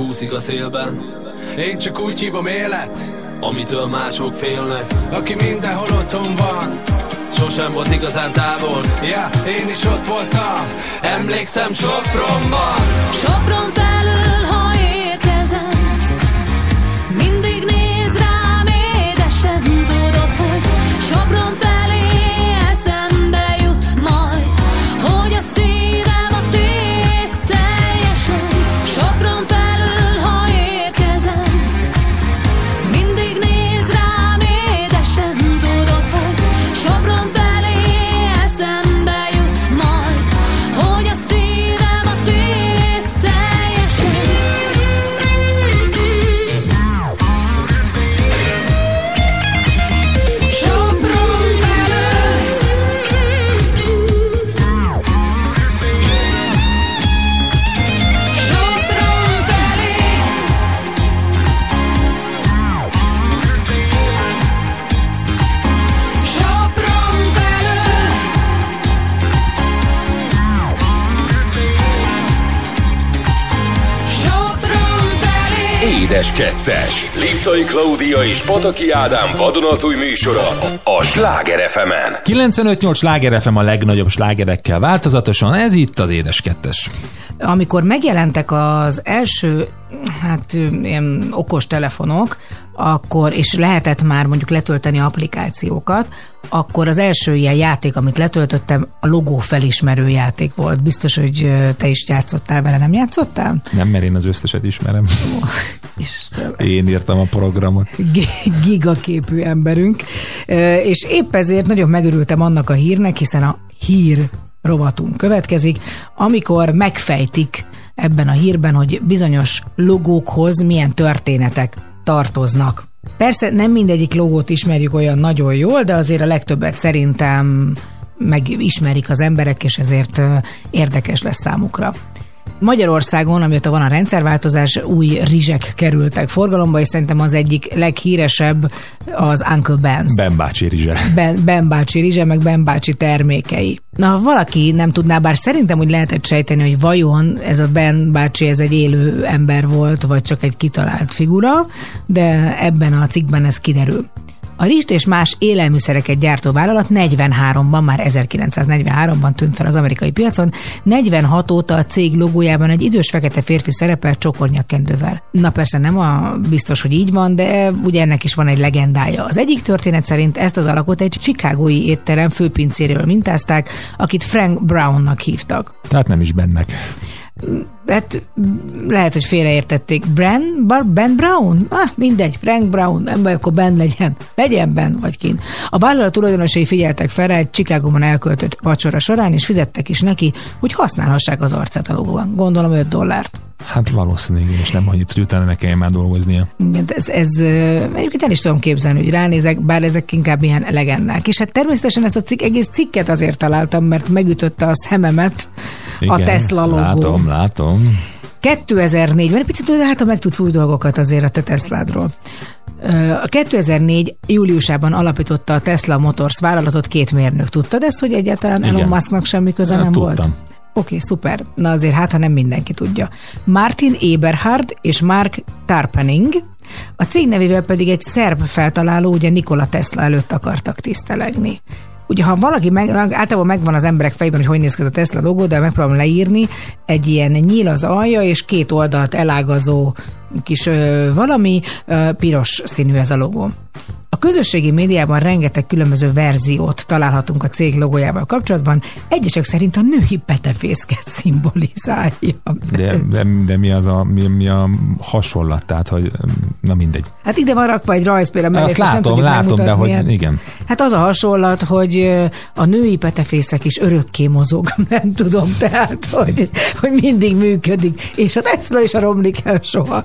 N: Egy emlék
M: úszik a szélben. Én csak úgy hívom élet
O: Amitől mások félnek.
M: Aki mindenhol otthon van.
O: Sosem volt igazán távol.
M: Ja, én is ott voltam.
O: Emlékszem Sopronban.
N: Sopron felől,
C: Édes Kettes. Liptai Klaudia és Pataki Ádám vadonatúj műsora a Sláger fm
A: 95-8 sláger FM a legnagyobb slágerekkel változatosan, ez itt az Édes Kettes.
B: Amikor megjelentek az első hát ilyen okos telefonok, akkor, és lehetett már mondjuk letölteni applikációkat, akkor az első ilyen játék, amit letöltöttem, a logó felismerő játék volt. Biztos, hogy te is játszottál vele, nem játszottál?
A: Nem, mert én az összeset ismerem.
B: Istenem.
A: Én írtam a programot.
B: G- gigaképű emberünk, és épp ezért nagyon megörültem annak a hírnek, hiszen a hír rovatunk következik, amikor megfejtik ebben a hírben, hogy bizonyos logókhoz milyen történetek tartoznak. Persze nem mindegyik logót ismerjük olyan nagyon jól, de azért a legtöbbet szerintem megismerik az emberek, és ezért érdekes lesz számukra. Magyarországon, amióta van a rendszerváltozás, új rizsek kerültek forgalomba, és szerintem az egyik leghíresebb az Uncle Ben's.
A: Ben bácsi rizse.
B: Ben, ben bácsi rizse, meg Ben bácsi termékei. Na, ha valaki nem tudná, bár szerintem úgy lehetett sejteni, hogy vajon ez a Ben bácsi ez egy élő ember volt, vagy csak egy kitalált figura, de ebben a cikkben ez kiderül. A rizst és más élelmiszereket gyártó vállalat 43-ban, már 1943-ban tűnt fel az amerikai piacon, 46 óta a cég logójában egy idős fekete férfi szerepel csokornyakkendővel. Na persze nem a biztos, hogy így van, de ugye ennek is van egy legendája. Az egyik történet szerint ezt az alakot egy chicagói étterem főpincéről mintázták, akit Frank Brownnak hívtak.
A: Tehát nem is bennek.
B: Hát lehet, hogy félreértették. Bran, Bar, Ben Brown? Ah, mindegy, Frank Brown, nem baj, akkor Ben legyen. Legyen Ben, vagy kin. A vállalat tulajdonosai figyeltek fel egy Chicagóban elköltött vacsora során, és fizettek is neki, hogy használhassák az arcát a logóban. Gondolom 5 dollárt.
A: Hát valószínűleg, és nem annyit, hogy utána ne kelljen már dolgoznia.
B: Ez, ez egyébként el is tudom képzelni, hogy ránézek, bár ezek inkább ilyen legendák. És hát természetesen ezt a cikk, egész cikket azért találtam, mert megütötte a szememet a
A: Igen,
B: Tesla logó.
A: Látom, látom.
B: 2004-ben, egy picit de hát ha megtudsz új dolgokat azért a te Tesládról. A 2004 júliusában alapította a Tesla Motors vállalatot két mérnök. Tudtad ezt, hogy egyáltalán
A: Igen.
B: Elon Musknak semmi köze
A: Hát,
B: nem volt? Oké, szuper. Na azért hát, ha nem mindenki tudja. Martin Eberhard és Mark Tarpening, a cég nevével pedig egy szerb feltaláló, ugye Nikola Tesla előtt akartak tisztelegni. Ugye, ha valaki meg, általában megvan az emberek fejében, hogy hogy néz ki a Tesla logó, de megpróbálom leírni, egy ilyen nyíl az alja, és két oldalt elágazó kis ö, valami, ö, piros színű ez a logó. Közösségi médiában rengeteg különböző verziót találhatunk a cég logójával kapcsolatban. Egyesek szerint a női petefészket [laughs] szimbolizálja.
A: De, de, de mi, az a, mi, mi a hasonlat? Tehát, hogy na mindegy.
B: Hát ide van rakva egy rajz például, mellé,
A: Azt
B: most nem
A: látom, látom, de hogy igen.
B: Hát az a hasonlat, hogy a női petefészek is örökké mozog, [laughs] nem tudom, tehát, hogy, hogy mindig működik, és a Tesla is a romlik el soha.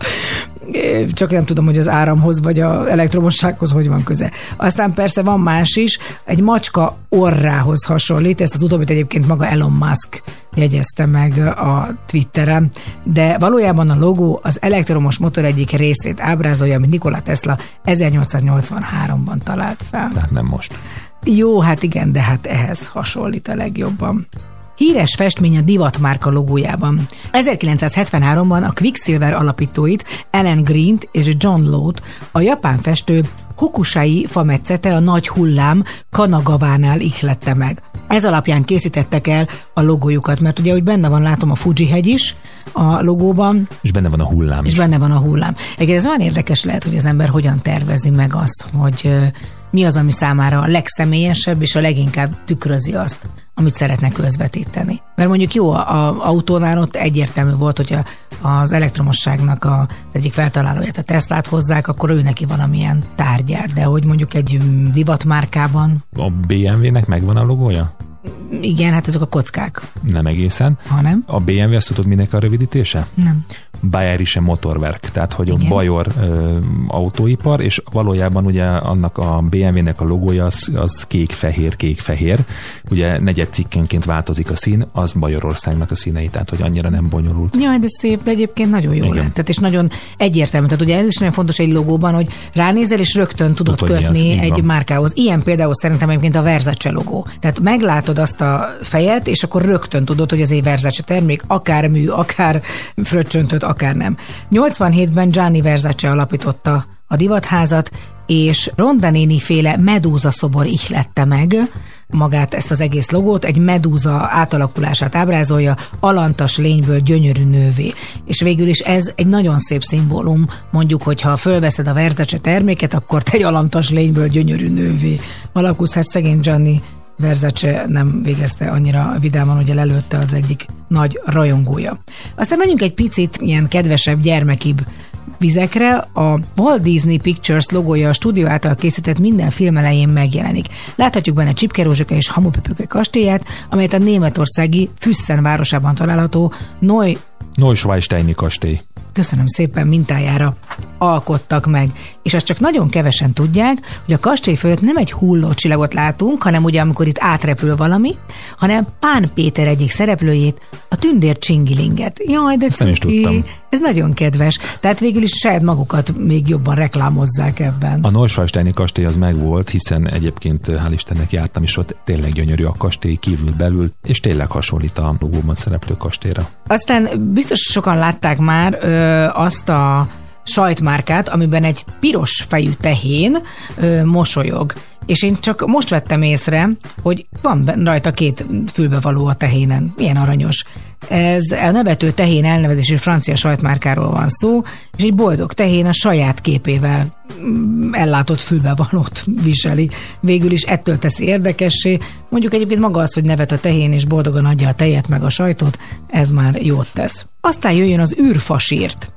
B: Csak nem tudom, hogy az áramhoz vagy az elektromossághoz hogy van köze. Aztán persze van más is, egy macska orrához hasonlít, ezt az utóbbit egyébként maga Elon Musk jegyezte meg a Twitteren, de valójában a logó az elektromos motor egyik részét ábrázolja, amit Nikola Tesla 1883-ban talált fel.
A: Tehát nem most.
B: Jó, hát igen, de hát ehhez hasonlít a legjobban. Híres festmény a divatmárka logójában. 1973-ban a Quicksilver alapítóit, Ellen Green-t és John Lowe-t a japán festő Hokusai fametszete a nagy hullám Kanagavánál ihlette meg. Ez alapján készítettek el a logójukat, mert ugye, hogy benne van, látom a Fuji hegy is a logóban,
A: És benne van a hullám
B: és
A: is.
B: benne van a hullám. Egyébként ez olyan érdekes lehet, hogy az ember hogyan tervezi meg azt, hogy mi az, ami számára a legszemélyesebb, és a leginkább tükrözi azt, amit szeretne közvetíteni. Mert mondjuk jó, a, a autónál ott egyértelmű volt, hogy a, az elektromosságnak a, az egyik feltalálóját, a Teslát hozzák, akkor ő neki valamilyen tárgyát, de hogy mondjuk egy divatmárkában,
A: A BMW-nek megvan a logója?
B: igen, hát ezek a kockák,
A: Nem egészen.
B: ha nem?
A: A BMW, azt tudod, minek a rövidítése?
B: Nem.
A: Bayerische Motorwerk, tehát hogy
B: Igen.
A: a Bajor ö, autóipar, és valójában ugye annak a BMW-nek a logója az, az kék-fehér, kék-fehér. Ugye negyed cikkenként változik a szín, az Bajorországnak a színei, tehát hogy annyira nem bonyolult.
B: Jaj, de szép, de egyébként nagyon jó
A: Igen.
B: lett. Tehát és nagyon egyértelmű. Tehát ugye ez is nagyon fontos egy logóban, hogy ránézel és rögtön tudod
A: az,
B: kötni
A: így
B: egy
A: van.
B: márkához. Ilyen például szerintem egyébként a Versace logó. Tehát meglátod azt a fejet, és akkor rögtön tudod, hogy ez egy Versace termék, akár mű, akár fröccsöntöt, akár nem. 87-ben Gianni Versace alapította a divatházat, és Ronda néni féle medúza szobor ihlette meg magát ezt az egész logót, egy medúza átalakulását ábrázolja, alantas lényből gyönyörű nővé. És végül is ez egy nagyon szép szimbólum, mondjuk, hogyha fölveszed a Versace terméket, akkor te egy alantas lényből gyönyörű nővé. Malakusz, hát szegény Gianni Versace nem végezte annyira vidáman, hogy lelőtte az egyik nagy rajongója. Aztán menjünk egy picit ilyen kedvesebb, gyermekibb vizekre. A Walt Disney Pictures logója a stúdió által készített minden film elején megjelenik. Láthatjuk benne Csipkerózsika és Hamupöpöke kastélyát, amelyet a németországi Füssen városában található Neu
A: Neuschwansteini kastély.
B: Köszönöm szépen mintájára alkottak meg. És azt csak nagyon kevesen tudják, hogy a kastély fölött nem egy hulló csillagot látunk, hanem ugye amikor itt átrepül valami, hanem Pán Péter egyik szereplőjét, a tündér csingilinget. Jaj, de
A: Ezt nem is tudtam.
B: Ez nagyon kedves. Tehát végül is saját magukat még jobban reklámozzák ebben.
A: A Neuschwansteini kastély az megvolt, hiszen egyébként hál' Istennek jártam is ott, tényleg gyönyörű a kastély kívül belül, és tényleg hasonlít a logóban szereplő kastélyra.
B: Aztán biztos sokan látták már ö, azt a sajtmárkát, amiben egy piros fejű tehén ö, mosolyog. És én csak most vettem észre, hogy van rajta két fülbevaló a tehénen. Milyen aranyos. Ez a nevető tehén elnevezésű francia sajtmárkáról van szó, és egy boldog tehén a saját képével mm, ellátott fülbevalót viseli. Végül is ettől teszi érdekessé. Mondjuk egyébként maga az, hogy nevet a tehén és boldogan adja a tejet meg a sajtot, ez már jót tesz. Aztán jöjjön az űrfasírt.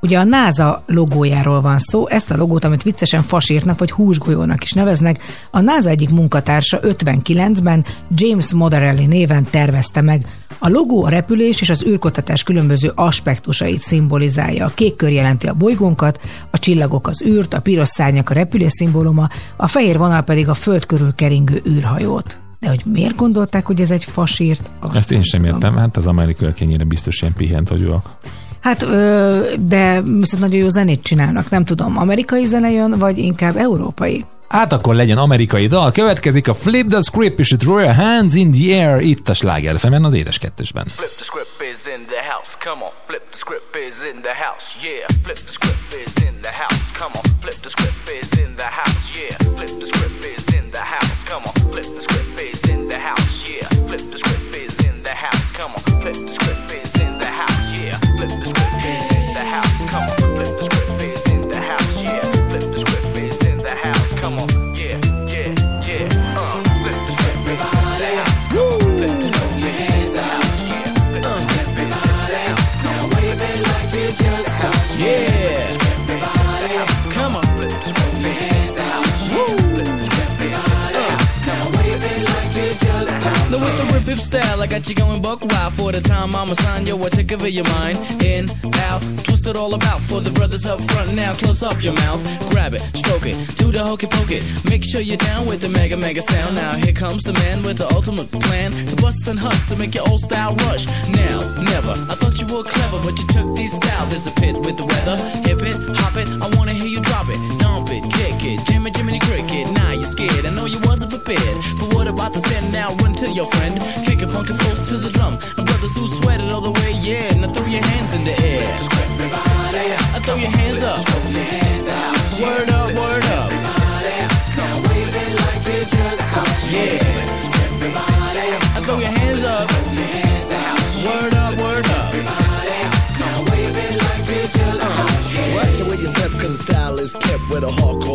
B: Ugye a NASA logójáról van szó, ezt a logót, amit viccesen fasírtnak vagy húsgolyónak is neveznek, a NASA egyik munkatársa 59-ben James Moderelli néven tervezte meg. A logó a repülés és az űrkutatás különböző aspektusait szimbolizálja. A kék kör jelenti a bolygónkat, a csillagok az űrt, a piros szárnyak a repülés szimbóluma, a fehér vonal pedig a föld körül keringő űrhajót. De hogy miért gondolták, hogy ez egy fasírt? Azt
A: Ezt én sem értem, hát az amerikaiak ennyire biztos ilyen pihent vagyok.
B: Hát, de viszont nagyon jó zenét csinálnak. Nem tudom, amerikai zene jön, vagy inkább európai?
A: Hát akkor legyen amerikai dal, következik a Flip the Script és a Throw Your Hands in the Air itt a Sláger FM-en az édes kettesben.
P: Flip the script is in the house, come on. Flip the script is in the house, yeah. Flip the script is in the house, come on. Flip the script is in the house, yeah. Flip the script
Q: hip style, I got you going buck wild for the time I'ma sign yo, what take over your mind. In, out, twist it all about for the brothers up front now. Close up your mouth, grab it, stroke it, do the hokey pokey. Make sure you're down with the mega mega sound. Now here comes the man with the ultimate plan to bust and hust to make your old style rush. Now, never. I thought you were clever, but you took this style. There's a pit with the weather. Hip it, hop it. I wanna hear you drop it, dump it, it, Jimmy Jiminy Cricket. Now you're scared. I know you wasn't prepared for what about to send. Now run to your friend, kick it funky close to the drum. And brothers who sweat it all the way, yeah. Now throw your hands in the air. I throw your hands up. Word up, word up. Yeah. I throw your hands up. Word up, word up.
R: Watch the way you step, cause style is kept with a hardcore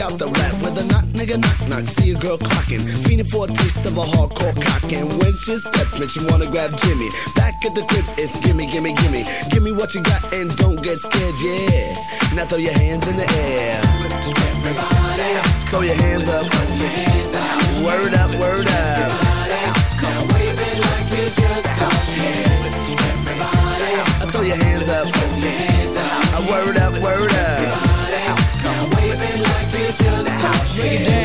R: out the rap with a knock, nigga, knock, knock. See a girl clocking, feeding for a taste of a hardcore cock. And when she step, makes you wanna grab Jimmy. Back at the crib, it's gimme, gimme, gimme. Give me what you got and don't get scared, yeah. Now throw your hands in the air. Everybody, Throw your hands up. Word up, word up. Just don't care. Everybody, Throw your hands up, word up.
Q: Break it down.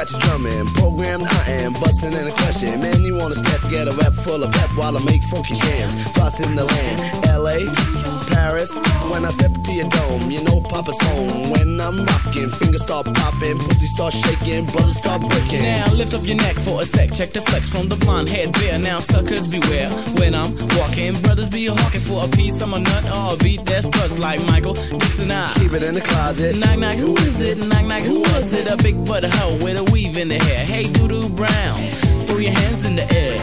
R: Got you drumming. Programmed I am, busting and a question. Man, you wanna step, get a rap full of pep while I make funky jams. Bossing the land, LA, Paris. When I step into your dome, you know Papa's home. When I'm rocking, fingers start popping, pussy start shaking, brothers start breaking.
Q: Now lift up your neck for a sec. Check the flex from the blonde head bear. Now suckers beware when I'm walking. Brothers be hawking for a piece of my nut or a beat that struts like Michael Dixon. I
R: Keep it in the closet.
Q: Knock knock, who is it? Knock knock, who was it? A big butt hoe with a weave in the hair. Hey, doo doo brown, throw your hands in the air.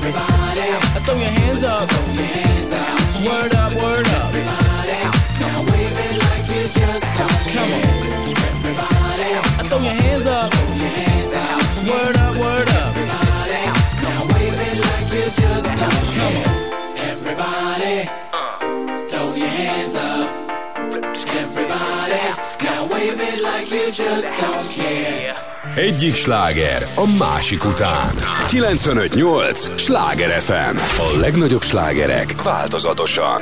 Q: Everybody, throw your hands up. Throw your hands up. Word up, word up. Everybody, now wave it like you just don't Come on. Everybody, throw your hands up. Throw your hands up. Word up, word up. Everybody, now wave it like you just don't Come on.
M: Everybody, throw your hands up. Everybody, now wave it like you just don't care.
C: Egyik sláger a másik után. 95.8 Sláger FM. A legnagyobb slágerek változatosan.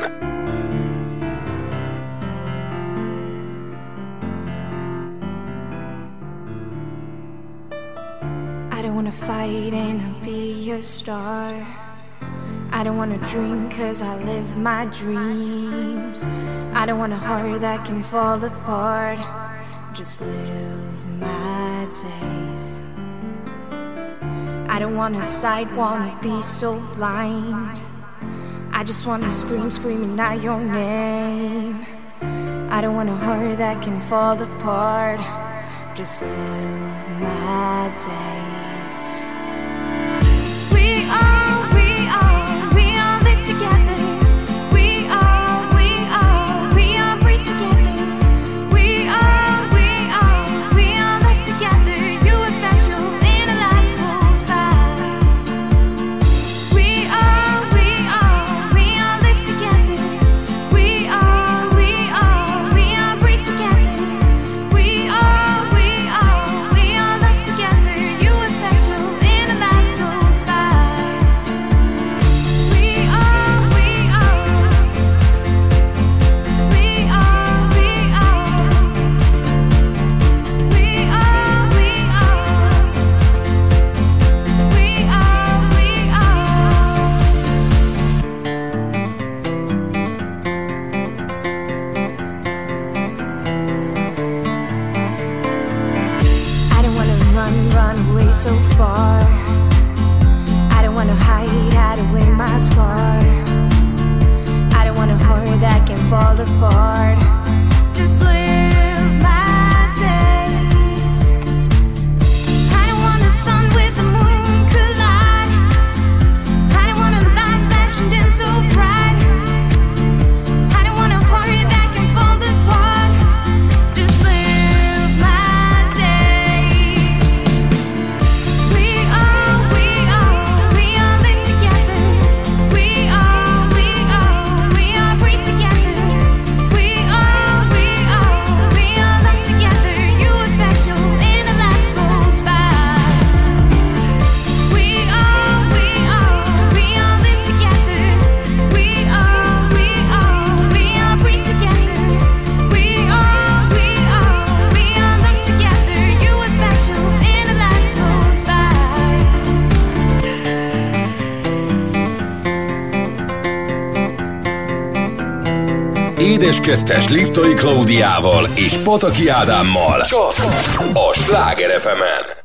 S: I don't wanna fight and be your star. I don't wanna dream cause I live my dreams. I don't want a heart that can fall apart. Just live my I don't wanna sight, wanna be so blind. I just wanna scream, screaming out your name. I don't want a heart that can fall apart. Just live my days.
C: 2-es Liptoi Klaudiával és Pataki Ádámmal. Csak a Sláger fm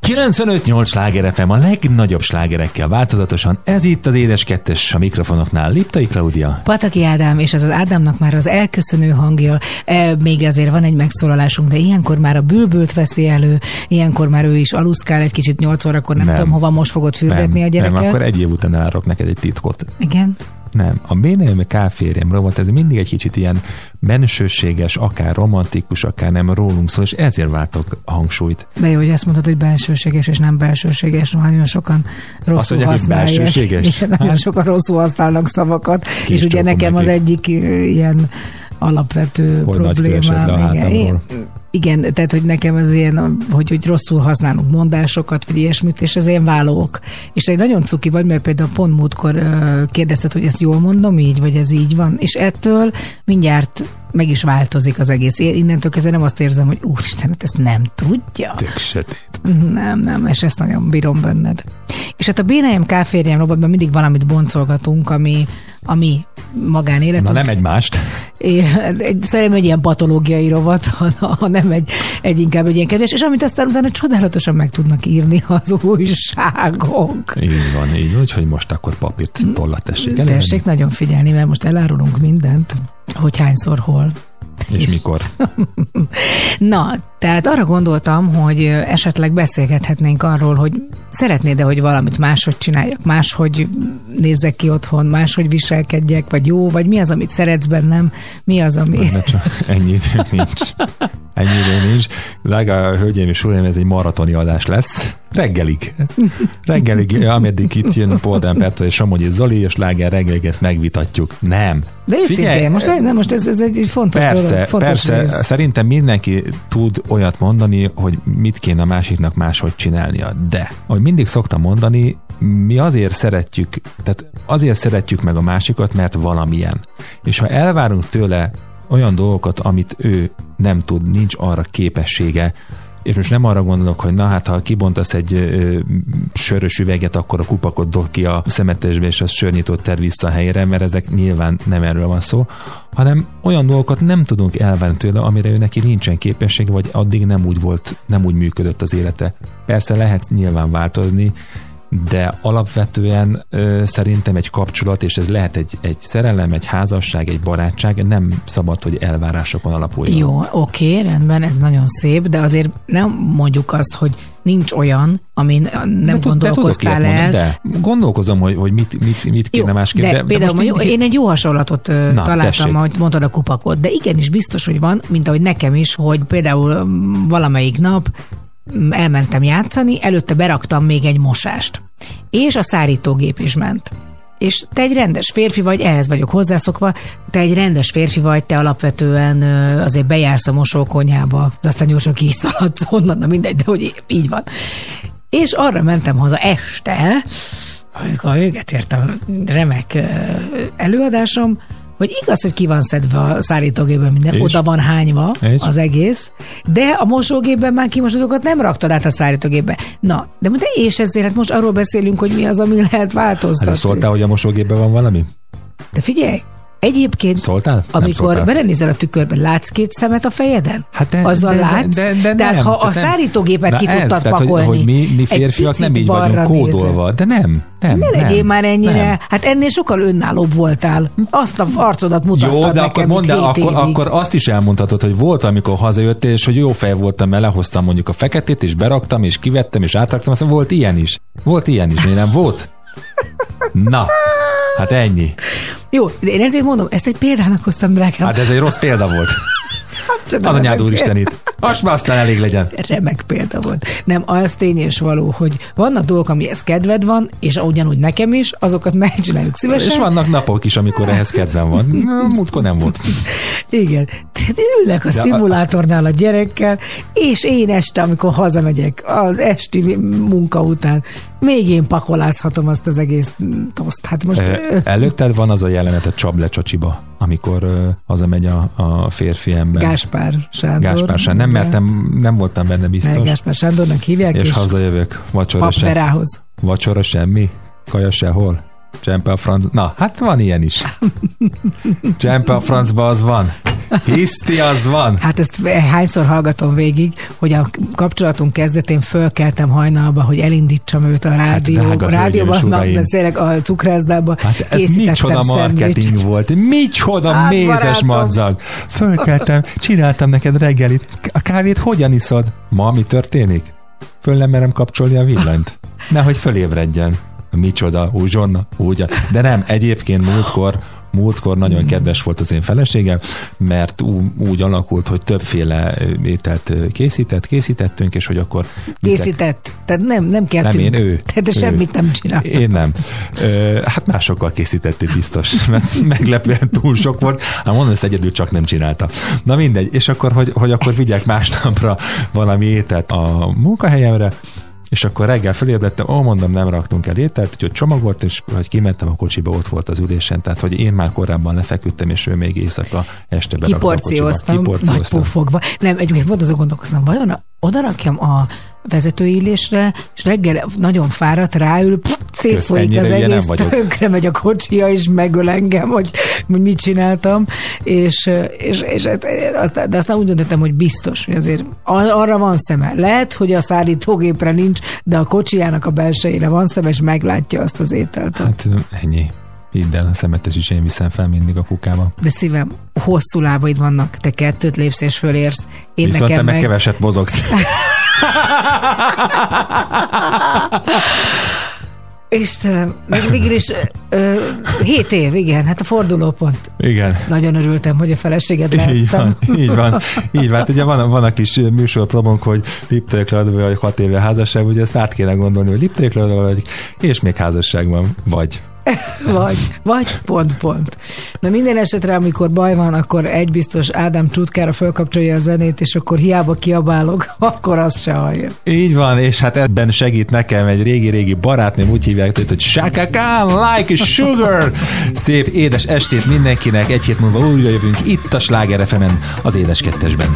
A: 95-8 Sláger FM a legnagyobb slágerekkel változatosan. Ez itt az édes kettes a mikrofonoknál. Liptai Klaudia.
B: Pataki Ádám, és ez az Ádámnak már az elköszönő hangja. E, még azért van egy megszólalásunk, de ilyenkor már a bülbült veszi elő, ilyenkor már ő is aluszkál egy kicsit 8 órakor, nem,
A: nem.
B: tudom, hova most fogod fürdetni
A: nem,
B: a gyereket.
A: Nem, akkor egy év után elárok neked egy titkot.
B: Igen.
A: Nem, a Bénem K férjem rovat, ez mindig egy kicsit ilyen bensőséges, akár romantikus, akár nem rólunk szól, és ezért váltok a hangsúlyt.
B: De jó, hogy azt mondod, hogy belsőséges és nem belsőséges, nagyon sokan rosszul
A: Azt mondják, hogy
B: használják.
A: belsőséges?
B: Igen, nagyon
A: Hát-
B: sokan rosszul használnak szavakat,
A: Kis
B: és ugye nekem az
A: nekik.
B: egyik ilyen alapvető
A: Hogy nagy
B: problémám. Igen,
A: hátamról.
B: Én- igen, tehát hogy nekem az ilyen, hogy, hogy rosszul használunk mondásokat, vagy ilyesmit, és ez ilyen vállók. És egy nagyon cuki vagy, mert például pont múltkor kérdezted, hogy ezt jól mondom így, vagy ez így van, és ettől mindjárt meg is változik az egész. Én innentől kezdve nem azt érzem, hogy úristen, hát ezt nem tudja.
A: Tök sötét.
B: Nem, nem, és ezt nagyon bírom benned. És hát a Bénajem káférjem rovatban mindig valamit boncolgatunk, ami, ami magánéletünk.
A: Na nem egymást.
B: É, egy- Szerintem egy ilyen patológiai rovat, hanem egy, egy inkább egy ilyen kedves, és amit aztán utána csodálatosan meg tudnak írni az újságok.
A: Így van, így van, úgyhogy most akkor papírt, tollat tessék elővenni.
B: Tessék nagyon figyelni, mert most elárulunk mindent, hogy hányszor hol.
A: És mikor? [laughs]
B: Na, tehát arra gondoltam, hogy esetleg beszélgethetnénk arról, hogy szeretnéd-e, hogy valamit máshogy csináljak, máshogy nézzek ki otthon, máshogy viselkedjek, vagy jó, vagy mi az, amit szeretsz bennem, mi az, ami...
A: Ne csak ennyi idő nincs. Ennyi idő nincs. Drága hölgyeim és uraim, ez egy maratoni adás lesz. Reggelig. Reggelig, ameddig itt jön Polden Perta és Somogyi Zoli, és Láger reggelig ezt megvitatjuk. Nem.
B: De őszintén, most, nem, most ez, ez egy fontos
A: Persze,
B: dolog, fontos
A: persze.
B: rész.
A: Szerintem mindenki tud olyat mondani, hogy mit kéne a másiknak máshogy csinálnia. De, ahogy mindig szoktam mondani, mi azért szeretjük, tehát azért szeretjük meg a másikat, mert valamilyen. És ha elvárunk tőle olyan dolgokat, amit ő nem tud, nincs arra képessége, és most nem arra gondolok, hogy na hát, ha kibontasz egy ö, sörös üveget, akkor a kupakot dob ki a szemetesbe, és az sörnyitót ter vissza a helyére, mert ezek nyilván nem erről van szó, hanem olyan dolgokat nem tudunk elvenni tőle, amire ő neki nincsen képessége, vagy addig nem úgy volt, nem úgy működött az élete. Persze lehet nyilván változni, de alapvetően ö, szerintem egy kapcsolat, és ez lehet egy, egy szerelem, egy házasság, egy barátság, nem szabad, hogy elvárásokon alapuljon.
B: Jó, oké, rendben, ez nagyon szép, de azért nem mondjuk azt, hogy nincs olyan, amin nem
A: de, tud- de
B: gondolkoztál
A: ilyet
B: el.
A: mondani, De gondolkozom, hogy, hogy mit, mit, mit kéne
B: Jó,
A: másképp.
B: de,
A: de,
B: például
A: most
B: mondjuk,
A: így-
B: én egy jó hasonlatot
A: Na,
B: találtam,
A: tessék.
B: ahogy mondtad a kupakot, de igenis biztos, hogy van, mint ahogy nekem is, hogy például mm, valamelyik nap elmentem játszani, előtte beraktam még egy mosást. És a szárítógép is ment. És te egy rendes férfi vagy, ehhez vagyok hozzászokva, te egy rendes férfi vagy, te alapvetően azért bejársz a mosókonyhába, de aztán gyorsan ki is szaladsz onnan, na mindegy, de hogy így van. És arra mentem haza este, amikor véget ért a remek előadásom, hogy igaz, hogy ki van szedve a szárítógépben minden,
A: És?
B: oda van hányva
A: És?
B: az egész, de a mosógépben már kimosatokat nem raktad át a szárítógépbe. Na, de, de és ezért hát most arról beszélünk, hogy mi az, ami lehet
A: Hát
B: változtatni.
A: de szóltál, hogy a mosógépben van valami?
B: De figyelj, egyébként,
A: Szóltál? Nem
B: amikor belenézel a tükörben, látsz két szemet a fejeden?
A: Hát de,
B: Azzal
A: de,
B: látsz?
A: De, de, de
B: Tehát
A: nem,
B: ha a
A: nem.
B: szárítógépet
A: Na
B: ki
A: ez,
B: tudtad
A: tehát,
B: pakolni,
A: Hogy, hogy mi, mi férfiak nem így vagyunk kódolva, de nem. Nem,
B: ne
A: nem,
B: legyél már ennyire,
A: Nem.
B: hát ennél sokkal önállóbb voltál. Azt a arcodat mutattad
A: Jó, de
B: nekem
A: akkor mondd el, akkor, akkor azt is elmondhatod, hogy volt, amikor hazajöttél, és hogy jó fej voltam, mert lehoztam mondjuk a feketét, és beraktam, és kivettem, és átraktam, aztán volt ilyen is. Volt ilyen is, nem volt? Na, hát ennyi.
B: Jó, de én ezért mondom, ezt egy példának hoztam, drágám.
A: Hát ez egy rossz példa volt.
B: Szerintem
A: Az anyád úristenit. Most már aztán elég legyen.
B: Remek példa volt. Nem, az tény és való, hogy vannak dolgok, amihez kedved van, és ugyanúgy nekem is, azokat megcsináljuk szívesen.
A: És vannak napok is, amikor ehhez kedvem van. Múltkor nem volt.
B: Igen. Tehát ülnek a
A: De
B: szimulátornál a gyerekkel, és én este, amikor hazamegyek az esti munka után, még én pakolázhatom azt az egész toszt. Hát most...
A: Ö, Előtted van az a jelenet a Csable Csacsiba, amikor ö, hazamegy a, a férfi ember.
B: Gáspár Sándor.
A: Gáspár Sándor. Nem mertem, nem voltam benne
B: Meg
A: biztos.
B: Gáspár Sándornak hívják,
A: És,
B: és,
A: hazajövök. Vacsora
B: papverához.
A: Vacsora semmi. Kaja sehol. Csempe a franc. Na, hát van ilyen is. [laughs] Csempe a francba az van. Hiszti az van.
B: Hát ezt hányszor hallgatom végig, hogy a kapcsolatunk kezdetén fölkeltem hajnalba, hogy elindítsam őt a rádió,
A: Hát,
B: rádióban, beszélek a cukrászdába,
A: Hát ez micsoda marketing
B: szendvicset.
A: volt, micsoda
B: Hát,
A: mézes
B: barátom.
A: madzag. Fölkeltem, csináltam neked reggelit. A kávét hogyan iszod? Ma mi történik? Föl nem merem kapcsolni a villanyt. Nehogy fölébredjen. Micsoda, uzsonna, úgy. De nem, egyébként múltkor, múltkor nagyon kedves volt az én feleségem, mert úgy alakult, hogy többféle ételt készített, készítettünk, és hogy akkor viszek-
B: Készített. Tehát nem, nem kell
A: nem én, ő.
B: Tehát te
A: ő.
B: semmit nem csináltál.
A: Én nem. Ö, hát másokkal készítettél biztos, [laughs] mert meglepően túl sok volt. Hát mondom, ezt egyedül csak nem csinálta. Na mindegy, és akkor, hogy, hogy akkor vigyek másnapra valami ételt a munkahelyemre, és akkor reggel felébredtem, ó, mondom, nem raktunk el ételt, úgyhogy csomagolt, és hogy kimentem a kocsiba, ott volt az ülésen, tehát hogy én már korábban lefeküdtem, és ő még éjszaka este berakta a kocsiba.
B: Kiporcióztam, nagy pufogva. Nem, egyébként volt azon gondolkoztam, vajon a- oda rakjam a vezetőülésre, és reggel nagyon fáradt, ráül, pff, szétfolyik az egész, tönkre megy a kocsia, és megöl engem, hogy, hogy mit csináltam, és, és, és hát, azt- de aztán úgy döntöttem, hogy biztos, hogy azért arra van szeme. Lehet, hogy a szállítógépre nincs, de a kocsijának a belsejére van szeme, és meglátja azt az ételt.
A: Hát ennyi. Hidd el, a szemetes is én viszem fel mindig a kukába.
B: De szívem, hosszú lábaid vannak, te kettőt lépsz és fölérsz. Én
A: Viszont te
B: nekem
A: meg
B: meg...
A: keveset mozogsz. [laughs]
B: Istenem, meg végül is ö, ö, hét év, igen, hát a fordulópont.
A: Igen.
B: Nagyon örültem, hogy a feleséged
A: Így
B: lehettem.
A: van, így van, így van. Hát ugye van, van a kis műsorpromónk, hogy Liptékladva vagy hat éve házasság, ugye ezt át kéne gondolni, hogy Liptékladva vagy, és még házasságban vagy. [laughs]
B: Vagy, vagy pont, pont. Na minden esetre, amikor baj van, akkor egy biztos Ádám csutkára fölkapcsolja a zenét, és akkor hiába kiabálok, [laughs] akkor az se hallja.
A: Így van, és hát ebben segít nekem egy régi-régi barátnőm, úgy hívják őt, hogy Shaka Khan, like a sugar! Szép édes estét mindenkinek, egy hét múlva újra jövünk itt a Sláger fm az édes kettesben.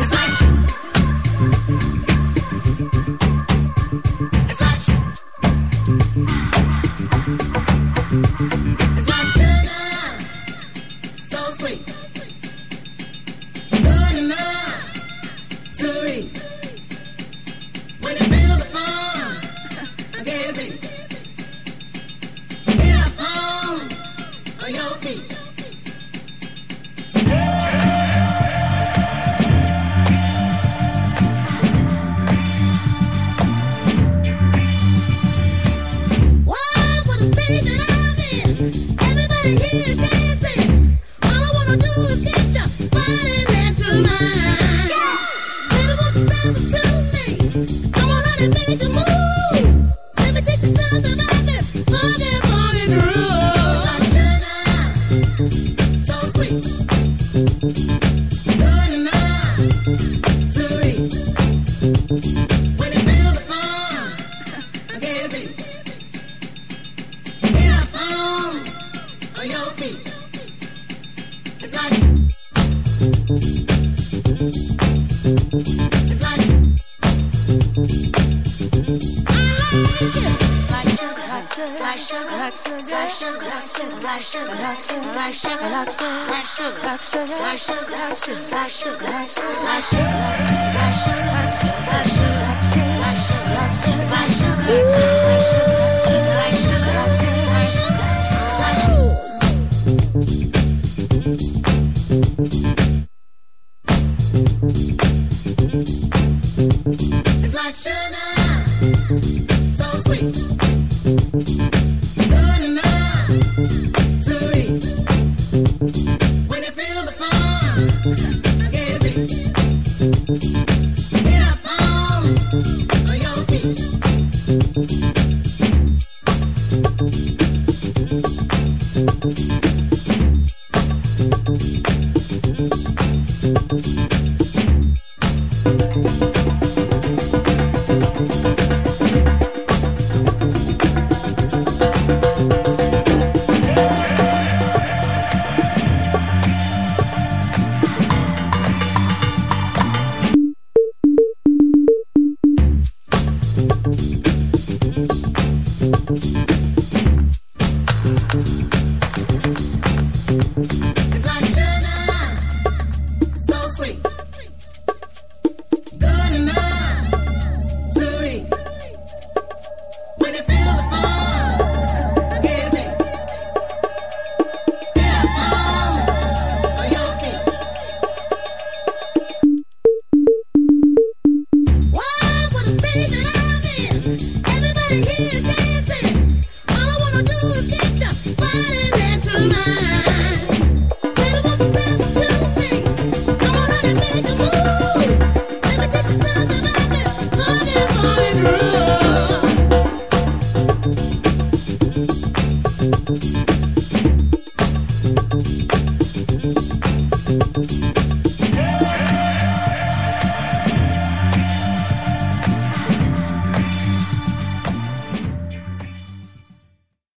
T: sugar, slice sugar, slice sugar, slice sugar, sugar.